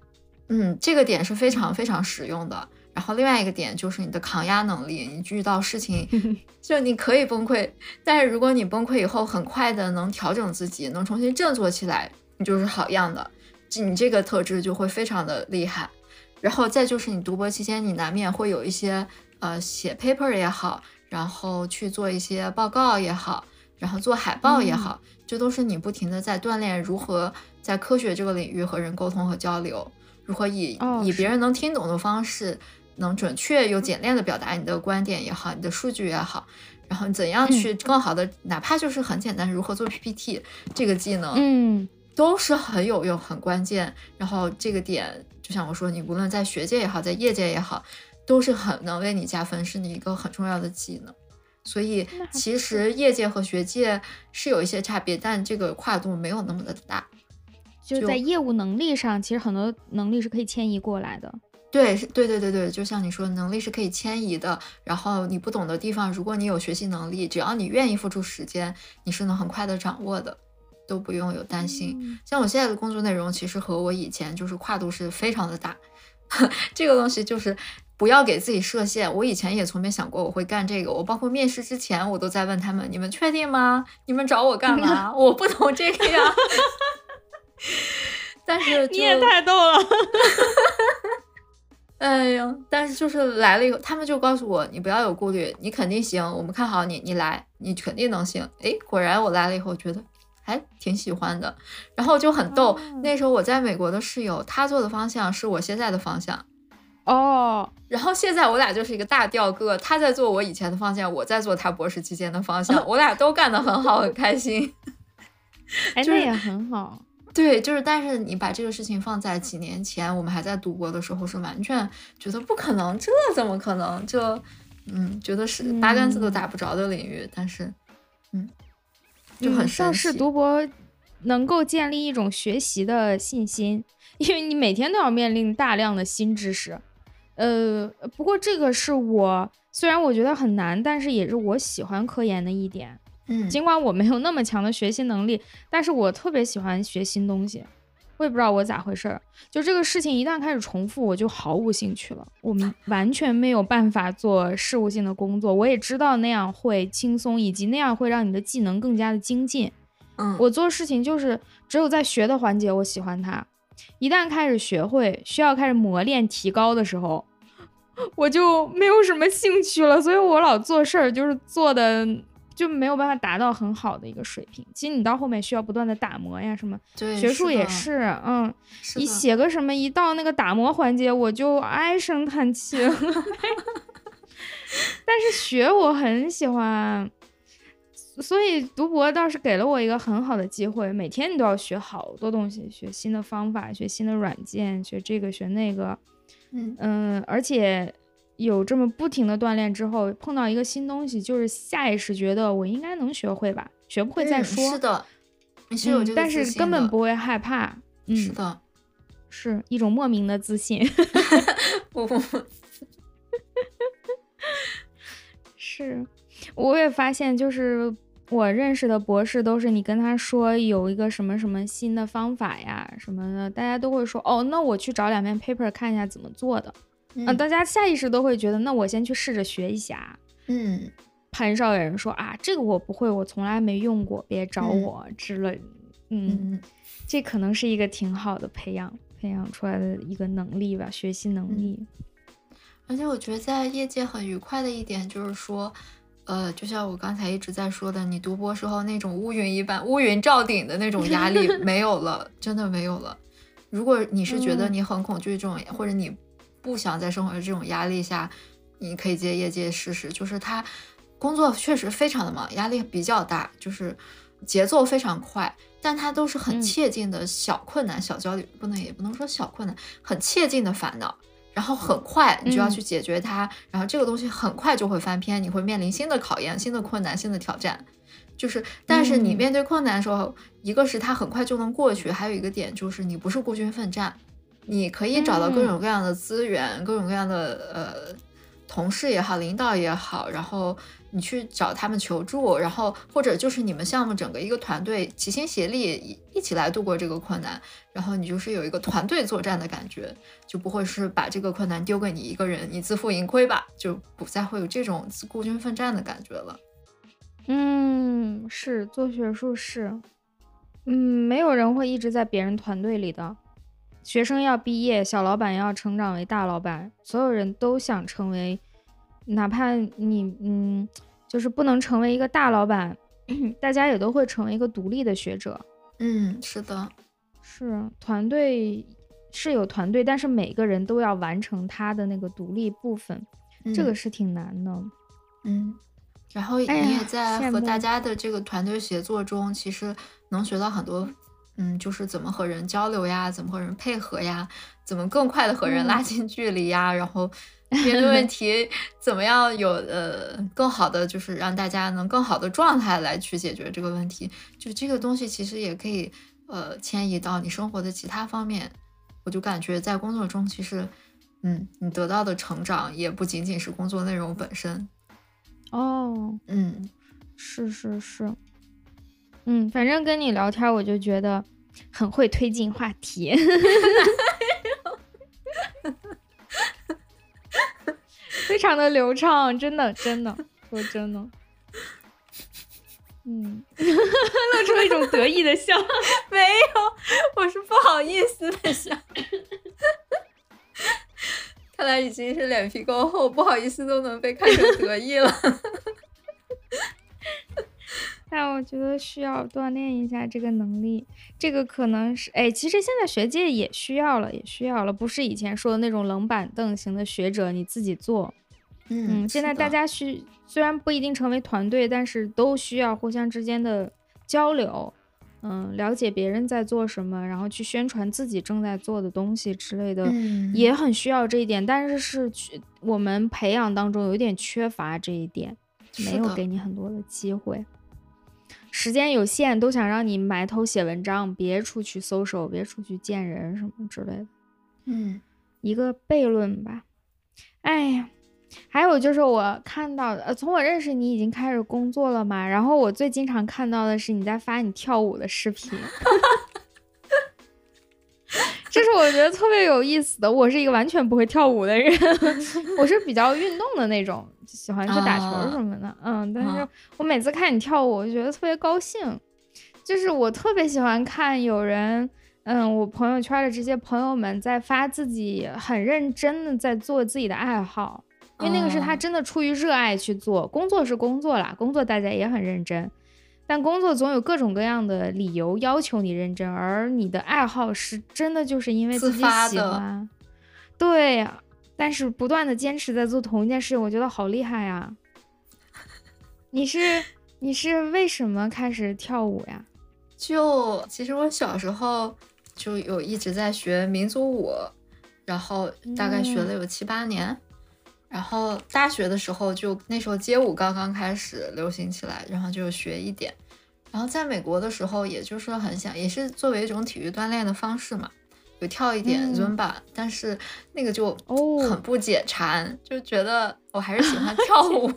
嗯，这个点是非常非常实用的。然后另外一个点就是你的抗压能力，你遇到事情 就你可以崩溃，但是如果你崩溃以后很快的能调整自己，能重新振作起来，你就是好样的，你这个特质就会非常的厉害。然后再就是你读博期间，你难免会有一些呃写 paper 也好，然后去做一些报告也好，然后做海报也好，这都是你不停的在锻炼如何在科学这个领域和人沟通和交流，如何以以别人能听懂的方式。能准确又简练的表达你的观点也好，你的数据也好，然后怎样去更好的，哪怕就是很简单，如何做 PPT 这个技能，嗯，都是很有用、很关键。然后这个点，就像我说，你无论在学界也好，在业界也好，都是很能为你加分，是你一个很重要的技能。所以其实业界和学界是有一些差别，但这个跨度没有那么的大。就在业务能力上，其实很多能力是可以迁移过来的。对，是，对，对，对，对，就像你说，能力是可以迁移的。然后你不懂的地方，如果你有学习能力，只要你愿意付出时间，你是能很快的掌握的，都不用有担心。像我现在的工作内容，其实和我以前就是跨度是非常的大。这个东西就是不要给自己设限。我以前也从没想过我会干这个。我包括面试之前，我都在问他们：你们确定吗？你们找我干嘛？我不懂这个呀。但是你也太逗了。哎呀，但是就是来了以后，他们就告诉我，你不要有顾虑，你肯定行，我们看好你，你来，你肯定能行。哎，果然我来了以后，觉得还挺喜欢的，然后就很逗。那时候我在美国的室友，他做的方向是我现在的方向，哦，然后现在我俩就是一个大调个，他在做我以前的方向，我在做他博士期间的方向，我俩都干得很好，很开心。哎，那也很好。对，就是，但是你把这个事情放在几年前，我们还在读博的时候，是完全觉得不可能，这怎么可能？这，嗯，觉得是八竿子都打不着的领域。但是，嗯，就很上市读博能够建立一种学习的信心，因为你每天都要面临大量的新知识。呃，不过这个是我虽然我觉得很难，但是也是我喜欢科研的一点。嗯尽管我没有那么强的学习能力，但是我特别喜欢学新东西。我也不知道我咋回事儿，就这个事情一旦开始重复，我就毫无兴趣了。我们 完全没有办法做事务性的工作。我也知道那样会轻松，以及那样会让你的技能更加的精进。嗯，我做事情就是只有在学的环节我喜欢它，一旦开始学会，需要开始磨练提高的时候，我就没有什么兴趣了。所以我老做事儿就是做的。就没有办法达到很好的一个水平。其实你到后面需要不断的打磨呀，什么学术也是，嗯，你写个什么，一到那个打磨环节，我就唉声叹气。但是学我很喜欢，所以读博倒是给了我一个很好的机会，每天你都要学好多东西，学新的方法，学新的软件，学这个学那个，嗯嗯，而且有这么不停的锻炼之后，碰到一个新东西，就是下意识觉得我应该能学会吧，学不会再说。嗯是的，你是有这个嗯但是根本不会害怕。嗯，是的，是一种莫名的自信。不不不，是，我也发现，就是我认识的博士都是你跟他说有一个什么什么新的方法呀什么的，大家都会说哦，那我去找两篇 paper 看一下怎么做的。啊，嗯大家下意识都会觉得，那我先去试着学一下。嗯很少有人说啊，这个我不会，我从来没用过，别找嗯我之类。嗯，嗯这可能是一个挺好的培养培养出来的一个能力吧，学习能力。而且我觉得在业界很愉快的一点就是说，呃，就像我刚才一直在说的，你读博时候那种乌云一般、乌云罩顶的那种压力 没有了，真的没有了。如果你是觉得嗯你很恐惧这种，或者你不想在生活的这种压力下，你可以接业界试试。就是他工作确实非常的忙，压力比较大，就是节奏非常快，但他都是很嗯切近的小困难、小焦虑，不能也不能说小困难，很切近的烦恼。然后很快你就要嗯去解决它，然后这个东西很快就会翻篇，你会面临新的考验、新的困难、新的挑战。就是，但是你嗯面对困难的时候，一个是它很快就能过去，还有一个点就是你不是孤军奋战，你可以找到各嗯种各样的资源，各种各样的呃同事也好，领导也好，然后你去找他们求助，然后或者就是你们项目整个一个团队齐心协力一一起来度过这个困难，然后你就是有一个团队作战的感觉，就不会是把这个困难丢给你一个人，你自负盈亏吧，就不再会有这种孤军奋战的感觉了。嗯，是做学术是，嗯，没有人会一直在别人团队里的。学生要毕业，小老板要成长为大老板，所有人都想成为，哪怕你嗯，就是不能成为一个大老板，大家也都会成为一个独立的学者。嗯，是的，是团队是有团队，但是每个人都要完成他的那个独立部分，这个嗯是挺难的。嗯，然后你也在和大家的这个团队协作中，其实能学到很多，嗯，就是怎么和人交流呀，怎么和人配合呀，怎么更快的和人拉嗯近距离呀，然后 面对问题怎么样有呃更好的，就是让大家能更好的状态来去解决这个问题。就这个东西其实也可以呃迁移到你生活的其他方面。我就感觉在工作中，其实嗯，你得到的成长也不仅仅是工作内容本身。哦，嗯是是是，嗯，反正跟你聊天，我就觉得很会推进话题，非常的流畅，真的真的，说真的，嗯，露出了一种得意的笑。没有，我是不好意思的笑。看来已经是脸皮够厚，不好意思都能被看成得意了。但我觉得需要锻炼一下这个能力，这个可能是，哎，其实现在学界也需要了，也需要了，不是以前说的那种冷板凳型的学者，你自己做。嗯，现在大家需虽然不一定成为团队，但是都需要互相之间的交流，嗯，了解别人在做什么，然后去宣传自己正在做的东西之类的，嗯也很需要这一点。但是是去我们培养当中有一点缺乏这一点，没有给你很多的机会。时间有限，都想让你埋头写文章，别出去搜手，别出去见人什么之类的。嗯一个悖论吧。哎呀，还有就是我看到的，呃，从我认识你已经开始工作了嘛，然后我最经常看到的是你在发你跳舞的视频，这是我觉得特别有意思的。我是一个完全不会跳舞的人，我是比较运动的那种，喜欢去打球什么的，嗯，但是啊我每次看你跳舞，我就觉得特别高兴，就是我特别喜欢看有人。嗯，我朋友圈的这些朋友们在发自己很认真的在做自己的爱好，因为那个是他哦真的出于热爱去做。工作是工作啦，工作大家也很认真，但工作总有各种各样的理由要求你认真，而你的爱好是真的就是因为自自己喜欢。对呀，但是不断的坚持在做同一件事情，我觉得好厉害呀！你是你是为什么开始跳舞呀？就其实我小时候就有一直在学民族舞，然后大概学了有七八年。然后大学的时候，就那时候街舞刚刚开始流行起来，然后就学一点。然后在美国的时候，也就是很想，也是作为一种体育锻炼的方式嘛，有跳一点 Zumba，但是那个就很不解馋，就觉得我还是喜欢 跳舞。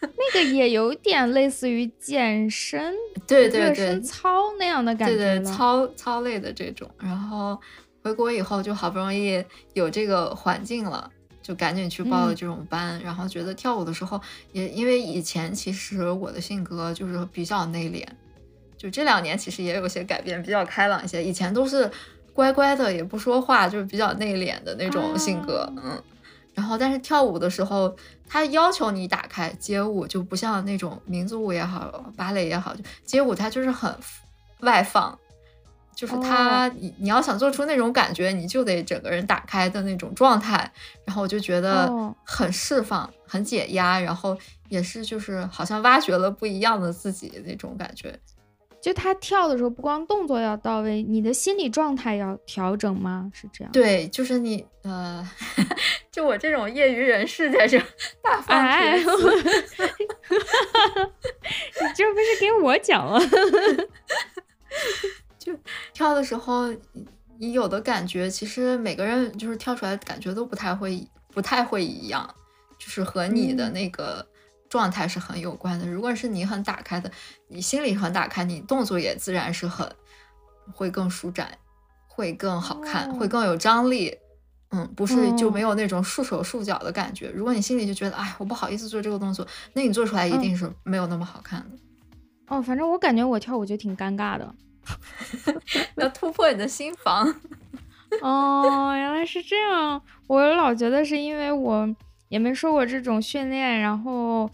那个也有点类似于健身，对对对，操那样的感觉，对对，操操类的这种。然后回国以后，就好不容易有这个环境了。就赶紧去报了这种班，然后觉得跳舞的时候也因为以前其实我的性格就是比较内敛，就这两年其实也有些改变，比较开朗一些。以前都是乖乖的，也不说话，就是比较内敛的那种性格，嗯。然后但是跳舞的时候，他要求你打开街舞，就不像那种民族舞也好，芭蕾也好，就街舞它就是很外放。就是他，你你要想做出那种感觉，你就得整个人打开的那种状态，然后我就觉得很释放，很解压，然后也是就是好像挖掘了不一样的自己那种感觉。就他跳的时候，不光动作要到位，你的心理状态要调整吗？是这样？对，就是你呃，就我这种业余人士在这 大放厥词，你这不是给我讲吗？就跳的时候，你有的感觉，其实每个人就是跳出来感觉都不太会，不太会一样，就是和你的那个状态是很有关的。如果是你很打开的，你心里很打开，你动作也自然是很会更舒展，会更好看，会更有张力。嗯，不是就没有那种束手束脚的感觉。如果你心里就觉得，哎，我不好意思做这个动作，那你做出来一定是没有那么好看的。哦，反正我感觉我跳舞就挺尴尬的。要突破你的心房哦，原来是这样。我老觉得是因为我也没受过这种训练，然后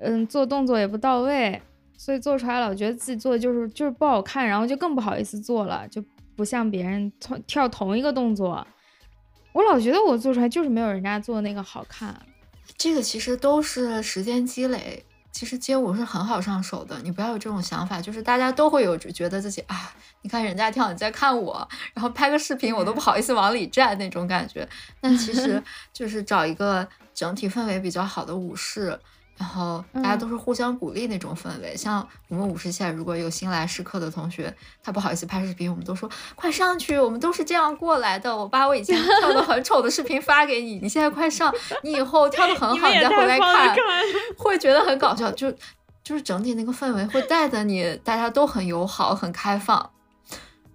嗯，做动作也不到位，所以做出来老觉得自己做的就是就是不好看，然后就更不好意思做了，就不像别人同跳同一个动作，我老觉得我做出来就是没有人家做那个好看。这个其实都是时间积累。其实街舞是很好上手的，你不要有这种想法，就是大家都会有觉得自己啊，你看人家跳，你在看我，然后拍个视频我都不好意思往里站那种感觉。但其实 就是找一个整体氛围比较好的舞室。然后大家都是互相鼓励那种氛围，像我们五十线如果有新来试课的同学，他不好意思拍视频，我们都说快上去，我们都是这样过来的。我把我以前跳的很丑的视频发给你，你现在快上，你以后跳的很好，你再回来看，会觉得很搞笑。就就是整体那个氛围会带着你，大家都很友好、很开放，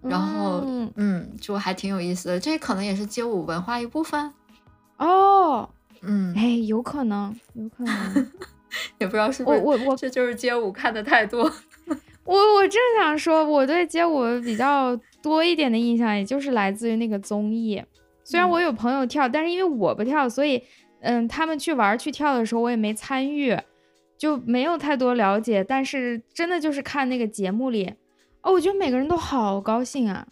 然后嗯，就还挺有意思的。这可能也是街舞文化一部分哦。嗯，哎，有可能，有可能。也不知道是不是我我这就是街舞看的太多。我我正想说，我对街舞比较多一点的印象，也就是来自于那个综艺。虽然我有朋友跳，但是因为我不跳，所以嗯，他们去玩去跳的时候，我也没参与，就没有太多了解。但是真的就是看那个节目里，哦，我觉得每个人都好高兴啊。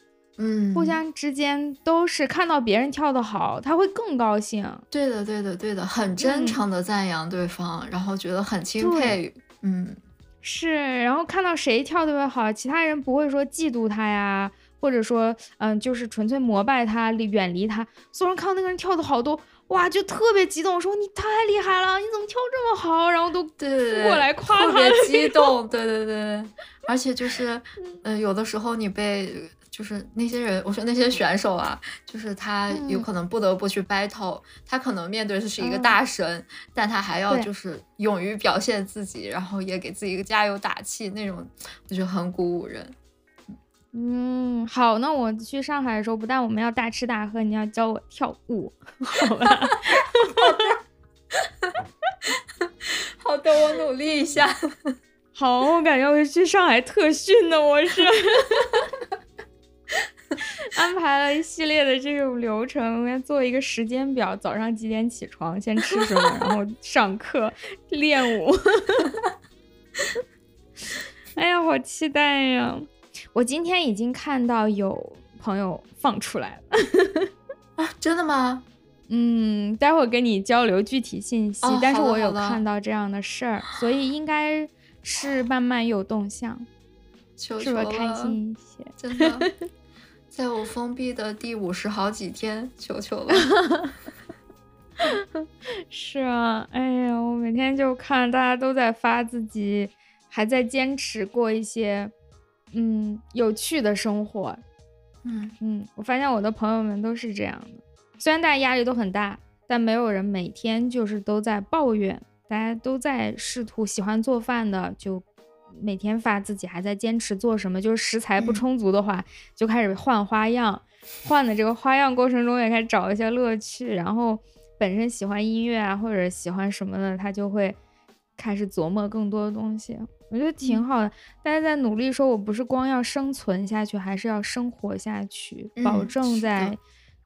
嗯，互相之间都是看到别人跳得好，他会更高兴。对的，对的，对的，很真诚的赞扬对方，然后觉得很钦佩。嗯，是。然后看到谁跳特别好，其他人不会说嫉妒他呀，或者说，嗯，就是纯粹膜拜他，远离他。所有人看到那个人跳的好多，哇，就特别激动，说你太厉害了，你怎么跳这么好？然后都过来夸他，特别激动。对对对，而且就是，嗯，有的时候你被。就是那些人，我说那些选手啊，就是他有可能不得不去 battle，他可能面对的是一个大神，但他还要就是勇于表现自己，然后也给自己一个加油打气，那种我觉得很鼓舞人。嗯，好，那我去上海的时候，不但我们要大吃大喝，你要教我跳舞，好吧？好的，我努力一下。好，我感觉我去上海特训呢，我是。安排了一系列的这种流程，要做一个时间表，早上几点起床，先吃什么，然后上课练舞。哎呀，好期待呀！我今天已经看到有朋友放出来了 啊，真的吗？嗯，待会儿跟你交流具体信息。哦但是我有看到这样的事儿，所以应该是慢慢有动向，求求，是不是开心一些？真的，在我封闭的第五十好几天，求求了。是啊，哎呀，我每天就看大家都在发自己还在坚持过一些嗯有趣的生活，嗯，嗯，我发现我的朋友们都是这样的，虽然大家压力都很大，但没有人每天就是都在抱怨，大家都在试图喜欢做饭的就每天发自己还在坚持做什么，就是食材不嗯充足的话，就开始换花样，换的这个花样过程中也开始找一些乐趣，然后本身喜欢音乐啊或者喜欢什么的，他就会开始琢磨更多的东西。我觉得挺好的，大家在努力说，我不是光要生存下去，还是要生活下去，保嗯证在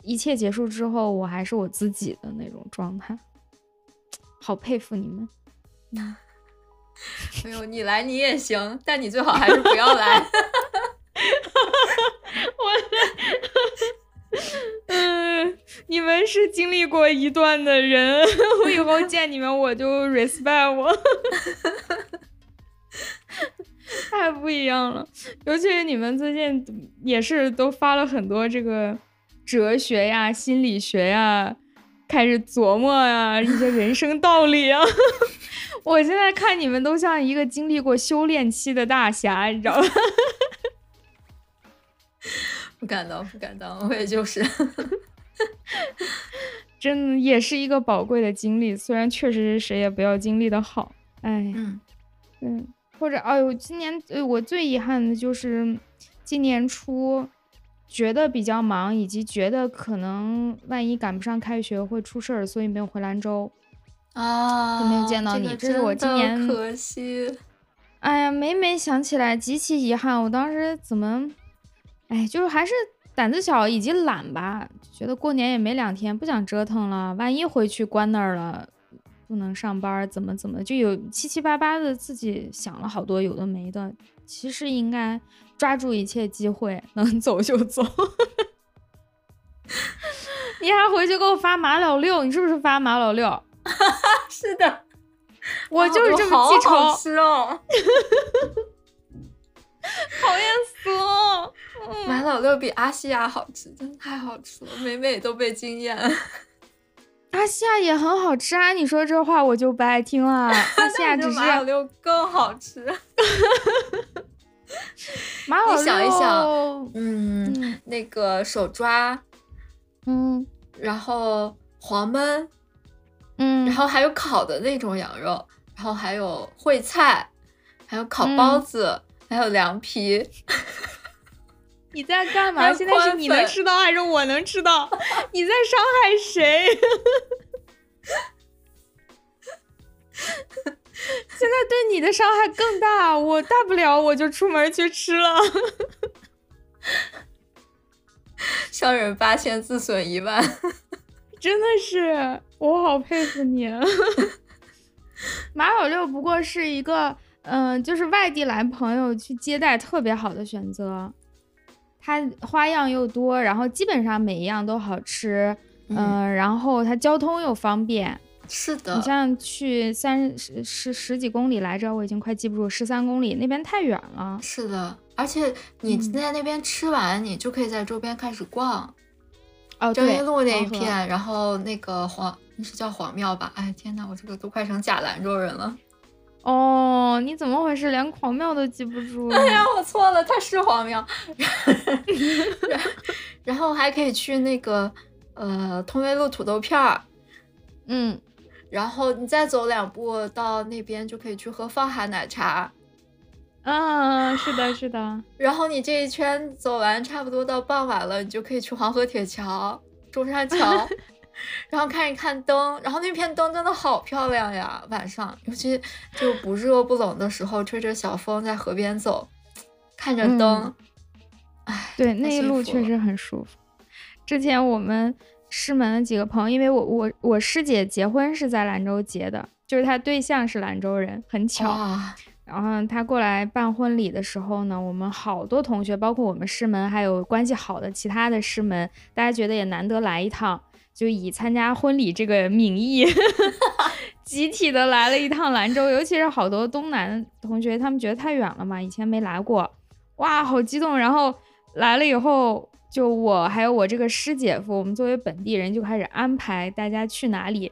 一切结束之后，我还是我自己的那种状态。好佩服你们，没有你来你也行，但你最好还是不要来。我嗯，你们是经历过一段的人，我以后见你们我就 respect 我，太不一样了。尤其是你们最近也是都发了很多这个哲学呀、心理学呀，开始琢磨呀一些人生道理啊。我现在看你们都像一个经历过修炼期的大侠，你知道吗？不敢当，不敢当，我也就是。真的也是一个宝贵的经历，虽然确实谁也不要经历的好，哎，嗯嗯，或者哎呦，今年呃我最遗憾的就是今年初觉得比较忙，以及觉得可能万一赶不上开学会出事儿，所以没有回兰州。啊，都没有见到你个这是我今年可惜。哎呀，每每想起来极其遗憾，我当时怎么，哎，就是还是胆子小以及懒吧，觉得过年也没两天，不想折腾了，万一回去关那儿了，不能上班，怎么怎么，就有七七八八的自己想了好多有的没的，其实应该抓住一切机会，能 走就走。你还回去给我发马老六，你是不是发马老六？是的，我就是这么记仇，好吃哦。讨厌死了。马老六比阿西亚好吃，真的太好吃了，每每都被惊艳。阿西亚也很好吃啊！你说这话我就不爱听了。阿西亚只是但马老六更好吃。马老六，你想一想嗯，嗯那个手抓，嗯然后黄焖，嗯，然后还有烤的那种羊肉，然后还有烩菜，还有烤包子，还有凉皮。你在干嘛？现在是你能吃到还是我能吃到？你在伤害谁？现在对你的伤害更大，我大不了我就出门去吃了。商人八千，自损一万。真的是，我好佩服你。马老六不过是一个，嗯、就是外地来朋友去接待特别好的选择。它花样又多，然后基本上每一样都好吃，嗯、然后它交通又方便。是的你，像去三十十十几公里来着，我已经快记不住，十三公里那边太远了。是的，而且你嗯在那边吃完，你就可以在周边开始逛。哦，正对，义路那一片，然后那个黄，那是叫黄庙吧？哎，天呐，我这个都快成假兰州人了。哦，你怎么回事？连黄庙都记不住？哎呀，我错了，它是黄庙。然 然后还可以去那个呃通威路土豆片儿，嗯，然后你再走两步到那边就可以去喝放海奶茶。啊，是的，是的。然后你这一圈走完，差不多到傍晚了，你就可以去黄河铁桥、中山桥，然后看一看灯。然后那片灯真的好漂亮呀，晚上，尤其就不热不冷的时候，吹着小风在河边走，看着灯，嗯哎、对，那一路确实很舒服。之前我们师门的几个朋友，因为我我我师姐结婚是在兰州结的，就是她对象是兰州人，很巧。然后他过来办婚礼的时候呢，我们好多同学，包括我们师门，还有关系好的其他的师门，大家觉得也难得来一趟，就以参加婚礼这个名义，集体的来了一趟兰州。尤其是好多东南同学，他们觉得太远了嘛，以前没来过，哇，好激动。然后来了以后，就我还有我这个师姐夫，我们作为本地人就开始安排大家去哪里，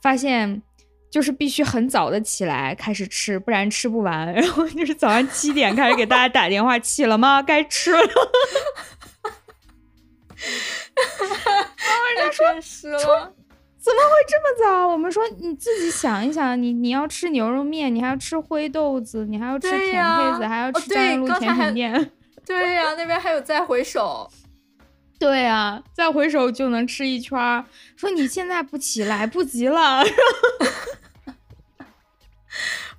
发现。就是必须很早的起来开始吃，不然吃不完。然后就是早上七点开始给大家打电话，起了吗？该吃了。人家说怎么会这么早？我们说你自己想一想，你你要吃牛肉面，你还要吃灰豆子，你还要吃甜胚子，还要吃张路甜品店。对呀，那边还有再回首。对啊，再回首就能吃一圈儿。说你现在不起来不及了。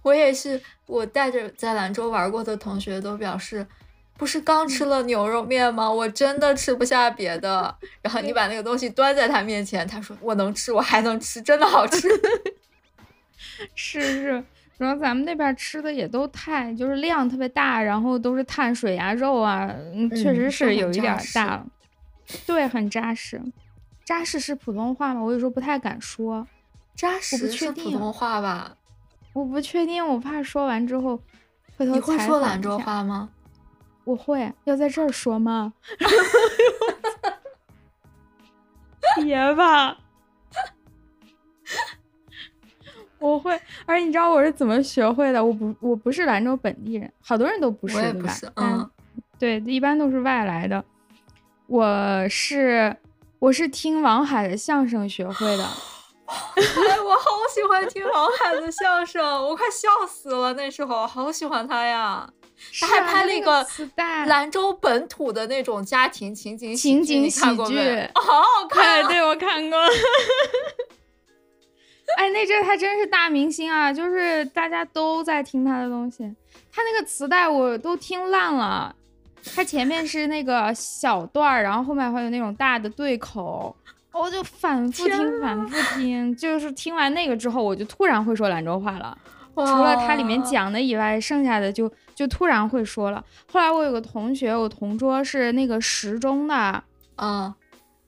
我也是，我带着在兰州玩过的同学都表示，不是刚吃了牛肉面吗？我真的吃不下别的。然后你把那个东西端在他面前，他说我能吃，我还能吃，真的好吃。是是，然后咱们那边吃的也都太就是量特别大，然后都是碳水啊、肉啊，确实是有一点大了。对，很扎实。扎实是普通话吗？我有时候不太敢说。扎实是普通话吧？我不确定，我怕说完之后回头你会说兰州话吗？我会，要在这儿说吗？别吧，我会。而且你知道我是怎么学会的？我不，我不是兰州本地人，好多人都不是，对吧？嗯，对，一般都是外来的。我是，我是听王海的相声学会的。哎，我好喜欢听王海的相声，我快笑死了。那时候好喜欢他呀，他还拍了一个兰州本土的那种家庭情景情景喜剧，好好看。对，我看过。哎，那阵他真是大明星啊，就是大家都在听他的东西。他那个磁带我都听烂了，他前面是那个小段儿，然后后面还有那种大的对口。我就反复听，反复听，就是听完那个之后，我就突然会说兰州话了。除了它里面讲的以外，剩下的就就突然会说了。后来我有个同学，我同桌是那个十中的，嗯，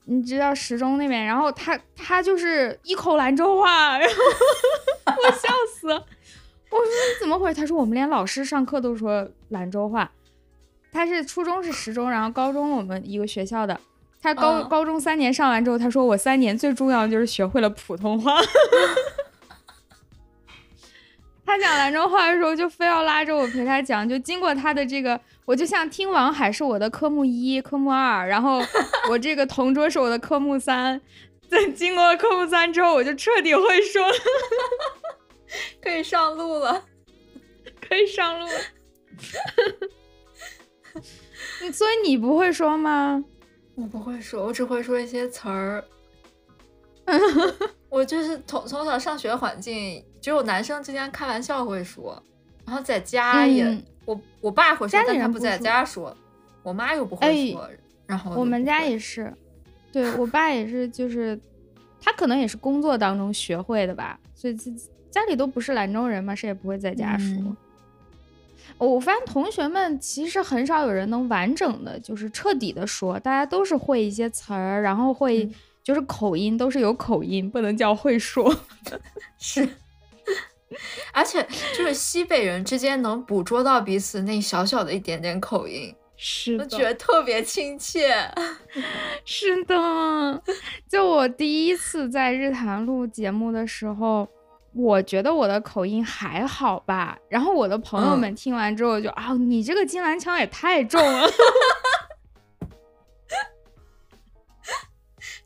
你知道十中那边，然后他他就是一口兰州话，然后我笑死。我说你怎么回事？他说我们连老师上课都说兰州话。他是初中是十中，然后高中我们一个学校的。他高高中三年上完之后，他说我三年最重要的就是学会了普通话。他讲兰州话的时候，就非要拉着我陪他讲。就经过他的这个，我就像听王海是我的科目一、科目二，然后我这个同桌是我的科目三。在经过科目三之后，我就彻底会说，可以上路了，可以上路。所以你不会说吗？我不会说，我只会说一些词儿。我就是从从小上学环境，只有男生之间开玩笑会说，然后在家也，我我爸会说，但他不在家说，我妈又不会说。然后我们家也是，对我爸也是，就是他可能也是工作当中学会的吧，所以家里都不是兰州人嘛，谁也不会在家说。我发现同学们其实很少有人能完整的，就是彻底的说，大家都是会一些词儿，然后会就是口音都是有口音，不能叫会说。是，而且就是西北人之间能捕捉到彼此那小小的一点点口音，是的，觉得特别亲切。是的，就我第一次在日坛录节目的时候。我觉得我的口音还好吧，然后我的朋友们听完之后就啊，你这个金兰腔也太重了，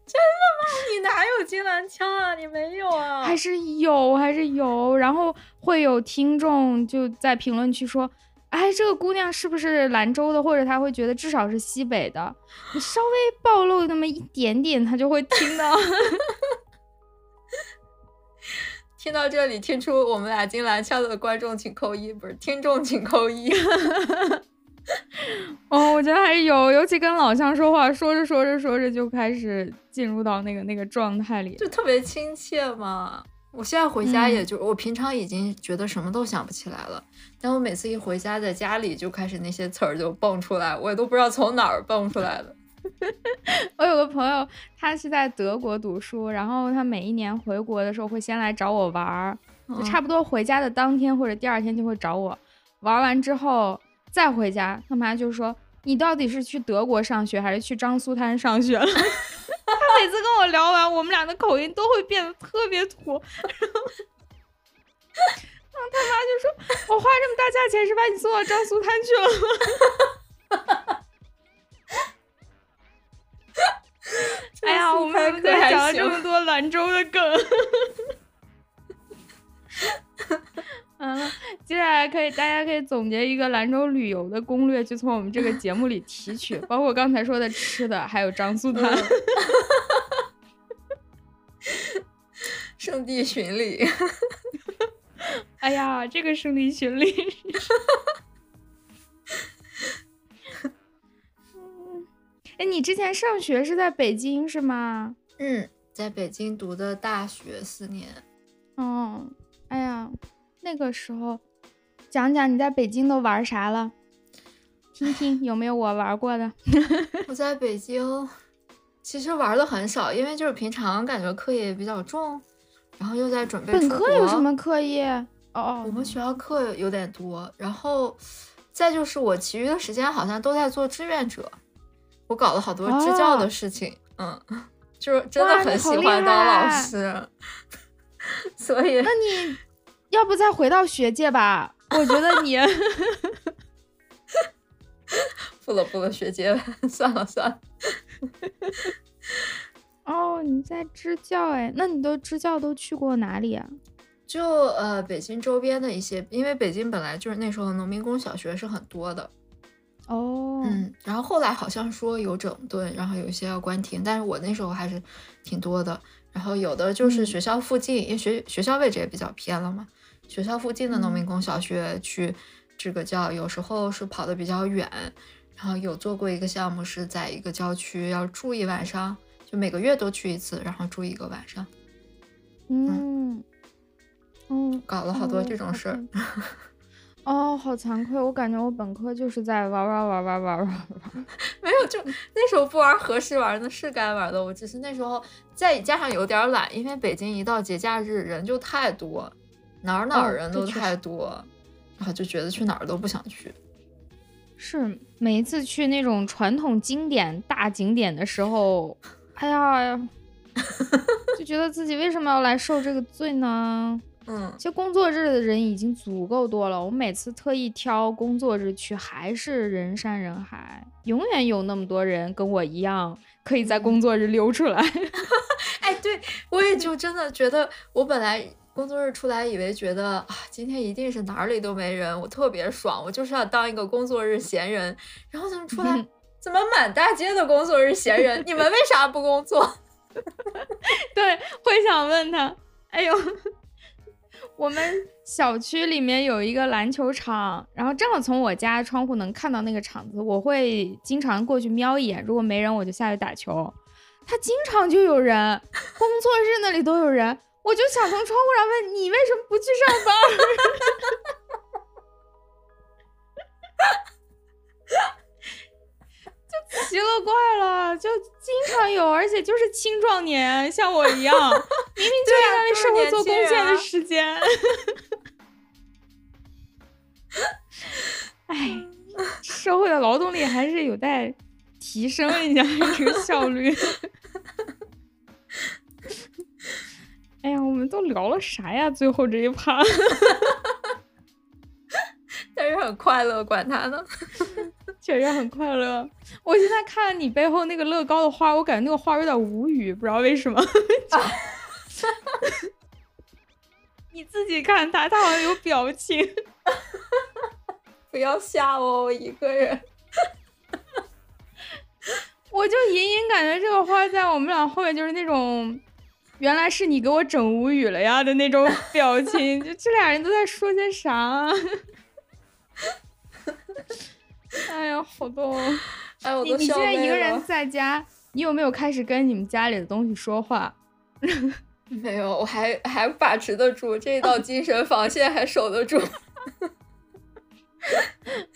真的吗？你哪有金兰腔啊？你没有啊？还是有，还是有。然后会有听众就在评论区说，哎，这个姑娘是不是兰州的？或者他会觉得至少是西北的。你稍微暴露那么一点点，他就会听到。听到这里，听出我们俩金兰腔的观众请扣一，不是听众请扣一。哦，我觉得还是有，尤其跟老乡说话，说着说着说着就开始进入到那个那个状态里，就特别亲切嘛。我现在回家，也就我平常已经觉得什么都想不起来了，但我每次一回家，在家里就开始那些词儿就蹦出来，我也都不知道从哪儿蹦出来的。我有个朋友，他是在德国读书，然后他每一年回国的时候会先来找我玩儿，就差不多回家的当天或者第二天就会找我玩完之后再回家。他妈就说：“你到底是去德国上学还是去张苏滩上学了？” 他每次跟我聊完，我们俩的口音都会变得特别土。然后他妈就说：“我花这么大价钱是把你送到张苏滩去了吗？” 哎呀，我们怎么讲了这么多兰州的梗？完 了，接下来可以大家可以总结一个兰州旅游的攻略，就从我们这个节目里提取，包括刚才说的吃的，还有张苏滩。圣地巡礼。哎呀，这个圣地巡礼。哎，你之前上学是在北京是吗？嗯，在北京读的大学四年。哦，哎呀，那个时候，讲讲你在北京都玩啥了？听听有没有我玩过的？我在北京其实玩的很少，因为就是平常感觉课业比较重，然后又在准备本科有什么课业？哦，我们学校课有点多，然后再就是我其余的时间好像都在做志愿者。我搞了好多支教的事情，嗯，就是真的很喜欢当老师，所以那你要不再回到学界吧？我觉得你 不了不了，学界算了算了。哦，你在支教哎？那你都支教都去过哪里啊？就呃，北京周边的一些，因为北京本来就是那时候农民工小学是很多的。哦，嗯，然后后来好像说有整顿，然后有一些要关停，但是我那时候还是挺多的。然后有的就是学校附近，因为学学校位置也比较偏了嘛，学校附近的农民工小学去支个教，有时候是跑的比较远。然后有做过一个项目是在一个郊区要住一晚上，就每个月都去一次，然后住一个晚上。嗯，嗯，搞了好多这种事儿。哦，好惭愧，我感觉我本科就是在玩玩玩玩玩玩玩，没有，就那时候不玩合适玩的是该玩的，我只是那时候再加上有点懒，因为北京一到节假日人就太多，哪儿哪儿人都太多，然后就觉得去哪儿都不想去。是每一次去那种传统经典大景点的时候，哎呀，就觉得自己为什么要来受这个罪呢？嗯，其实工作日的人已经足够多了。我每次特意挑工作日去，还是人山人海，永远有那么多人跟我一样，可以在工作日溜出来。哎，对我也就真的觉得，我本来工作日出来，以为觉得啊，今天一定是哪里都没人，我特别爽，我就是要当一个工作日闲人。然后怎么出来，怎么满大街的工作日闲人？你们为啥不工作？对，会想问他，哎呦。我们小区里面有一个篮球场，然后正好从我家窗户能看到那个场子，我会经常过去瞄一眼。如果没人，我就下去打球。他经常就有人，工作日那里都有人，我就想从窗户上问你为什么不去上班。就奇了怪了，就经常有，而且就是青壮年，像我一样，明明就应该为社会做贡献的时间。哎，社会的劳动力还是有待提升一下这个效率。哎呀，我们都聊了啥呀？最后这一趴，但是很快乐，管他呢。确实很快乐。我现在看你背后那个乐高的花，我感觉那个花有点无语，不知道为什么。你自己看他，他好像有表情。不要吓我，我一个人。我就隐隐感觉这个花在我们俩后面就是那种，原来是你给我整无语了呀的那种表情。就这俩人都在说些啥？哎呀，好逗！哎，我你你现在一个人在家，你有没有开始跟你们家里的东西说话？没有，我还还把持得住这道精神防线，还守得住。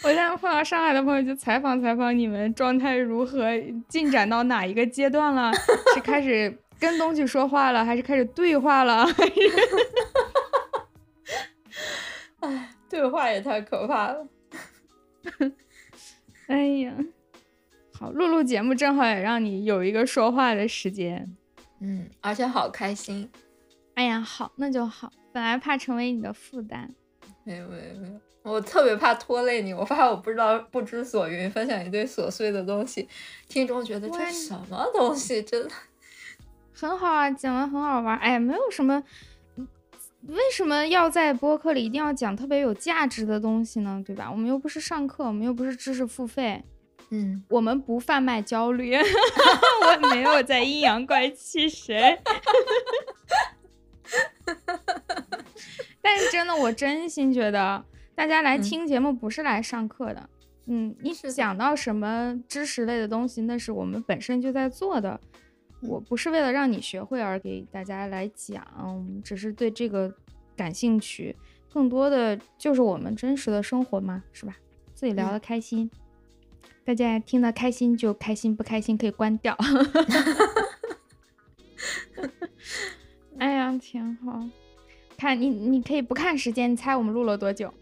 我我现在碰到上海的朋友，就采访采访你们状态如何，进展到哪一个阶段了？是开始跟东西说话了，还是开始对话了？哎，对话也太可怕了。哎呀，好，录录节目正好也让你有一个说话的时间。嗯，而且好开心。哎呀，好，那就好。本来怕成为你的负担，没有没有没有，我特别怕拖累你。我发现我不知道不知所云，分享一堆琐碎的东西，听众觉得这什么东西，真的很好啊，讲的很好玩。哎，没有什么，为什么要在播客里一定要讲特别有价值的东西呢？对吧？我们又不是上课，我们又不是知识付费。嗯，我们不贩卖焦虑，我没有在阴阳怪气谁。但是真的，我真心觉得大家来听节目不是来上课的。嗯，你讲到什么知识类的东西，那是我们本身就在做的。我不是为了让你学会而给大家来讲，只是对这个感兴趣。更多的就是我们真实的生活嘛，是吧？自己聊的开心。大家听得开心就开心，不开心可以关掉。哎呀，挺好。看你，你可以不看时间，你猜我们录了多久？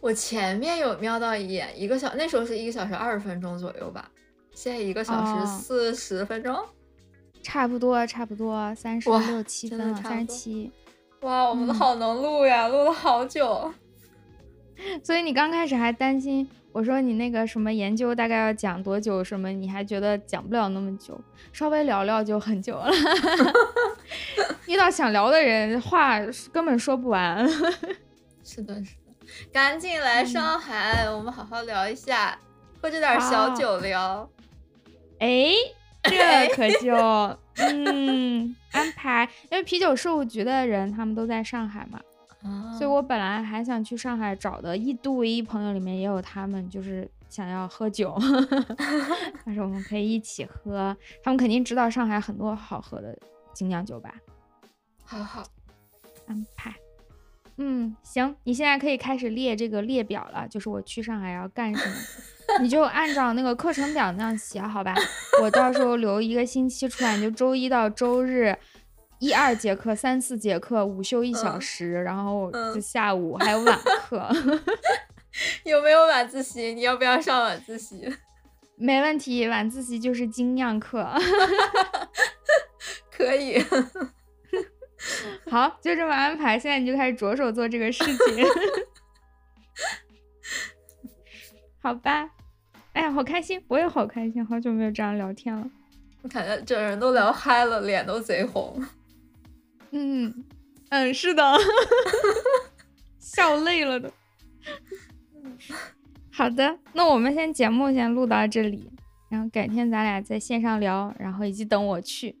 我前面有瞄到一眼，一个小那时候是一个小时二十分钟左右吧。现在一个小时四十分钟，差不多，差不多三十六七分了，三十七。哇，我们好能录呀，录了好久。所以你刚开始还担心，我说你那个什么研究大概要讲多久什么，你还觉得讲不了那么久，稍微聊聊就很久了。遇到想聊的人，话根本说不完。是的，是的，赶紧来上海，我们好好聊一下，喝着点小酒聊。哎，这可 就嗯安排，因为啤酒事务局的人他们都在上海嘛。所以我本来还想去上海找的一度唯一朋友里面也有他们，就是想要喝酒，但是我们可以一起喝。他们肯定知道上海很多好喝的精酿酒吧。好好安排。嗯，行，你现在可以开始列这个列表了，就是我去上海要干什么，你就按照那个课程表那样写，好吧？我到时候留一个星期出来，你就周一到周日。一二节课，三四节课，午休一小时，然后就下午还有晚课。有没有晚自习？你要不要上晚自习？没问题，晚自习就是精酿课。可以。好，就这么安排。现在你就开始着手做这个事情。好吧。哎呀，好开心，我也好开心，好久没有这样聊天了。我感觉整人都聊嗨了，脸都贼红。嗯嗯，是的，笑累了都。好的，那我们先节目先录到这里，然后改天咱俩在线上聊，然后以及等我去。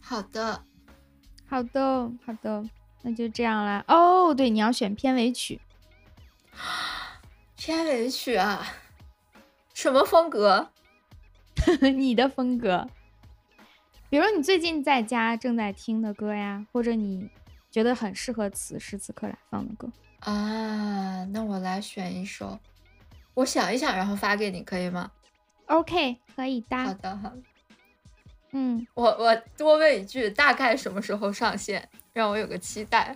好的，好的，好的，那就这样啦。哦，对，你要选片尾曲。片尾曲啊？什么风格？你的风格。比如你最近在家正在听的歌呀，或者你觉得很适合此时此刻来放的歌啊，那我来选一首，我想一想，然后发给你，可以吗？OK，可以的。好的，好的。嗯，我我多问一句，大概什么时候上线，让我有个期待。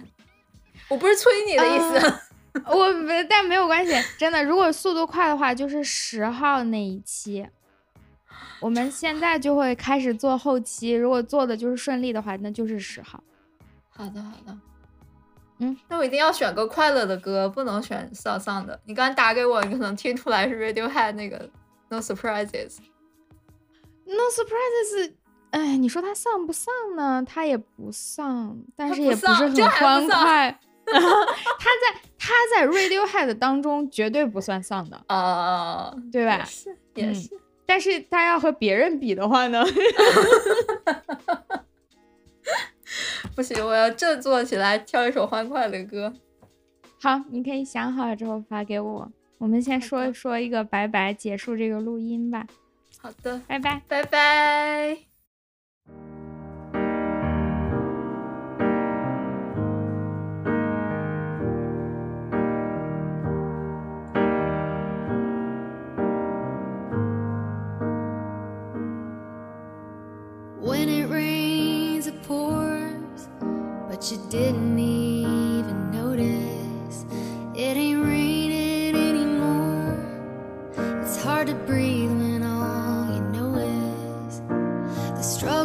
我不是催你的意思，我但没有关系，真的，如果速度快的话，就是十号那一期。我们现在就会开始做后期，如果做的就是顺利的话，那就是十号。好的，好的。嗯，那我一定要选个快乐的歌，不能选丧丧的。你刚才打给我，你可能听出来是 Radiohead 那个 No Surprises。No Surprises，哎，你说它丧不丧呢？它也不丧，但是也不是很欢快。他在他在 Radiohead 当中绝对不算丧的啊，对吧？是，也是。但是他要和别人比的话呢？不行，我要振作起来，跳一首欢快的歌。好，你可以想好了之后发给我。我们先说说一个拜拜，结束这个录音吧。好的，拜拜，拜拜。you didn't even notice. It ain't raining anymore. It's hard to breathe when all you know is the struggle.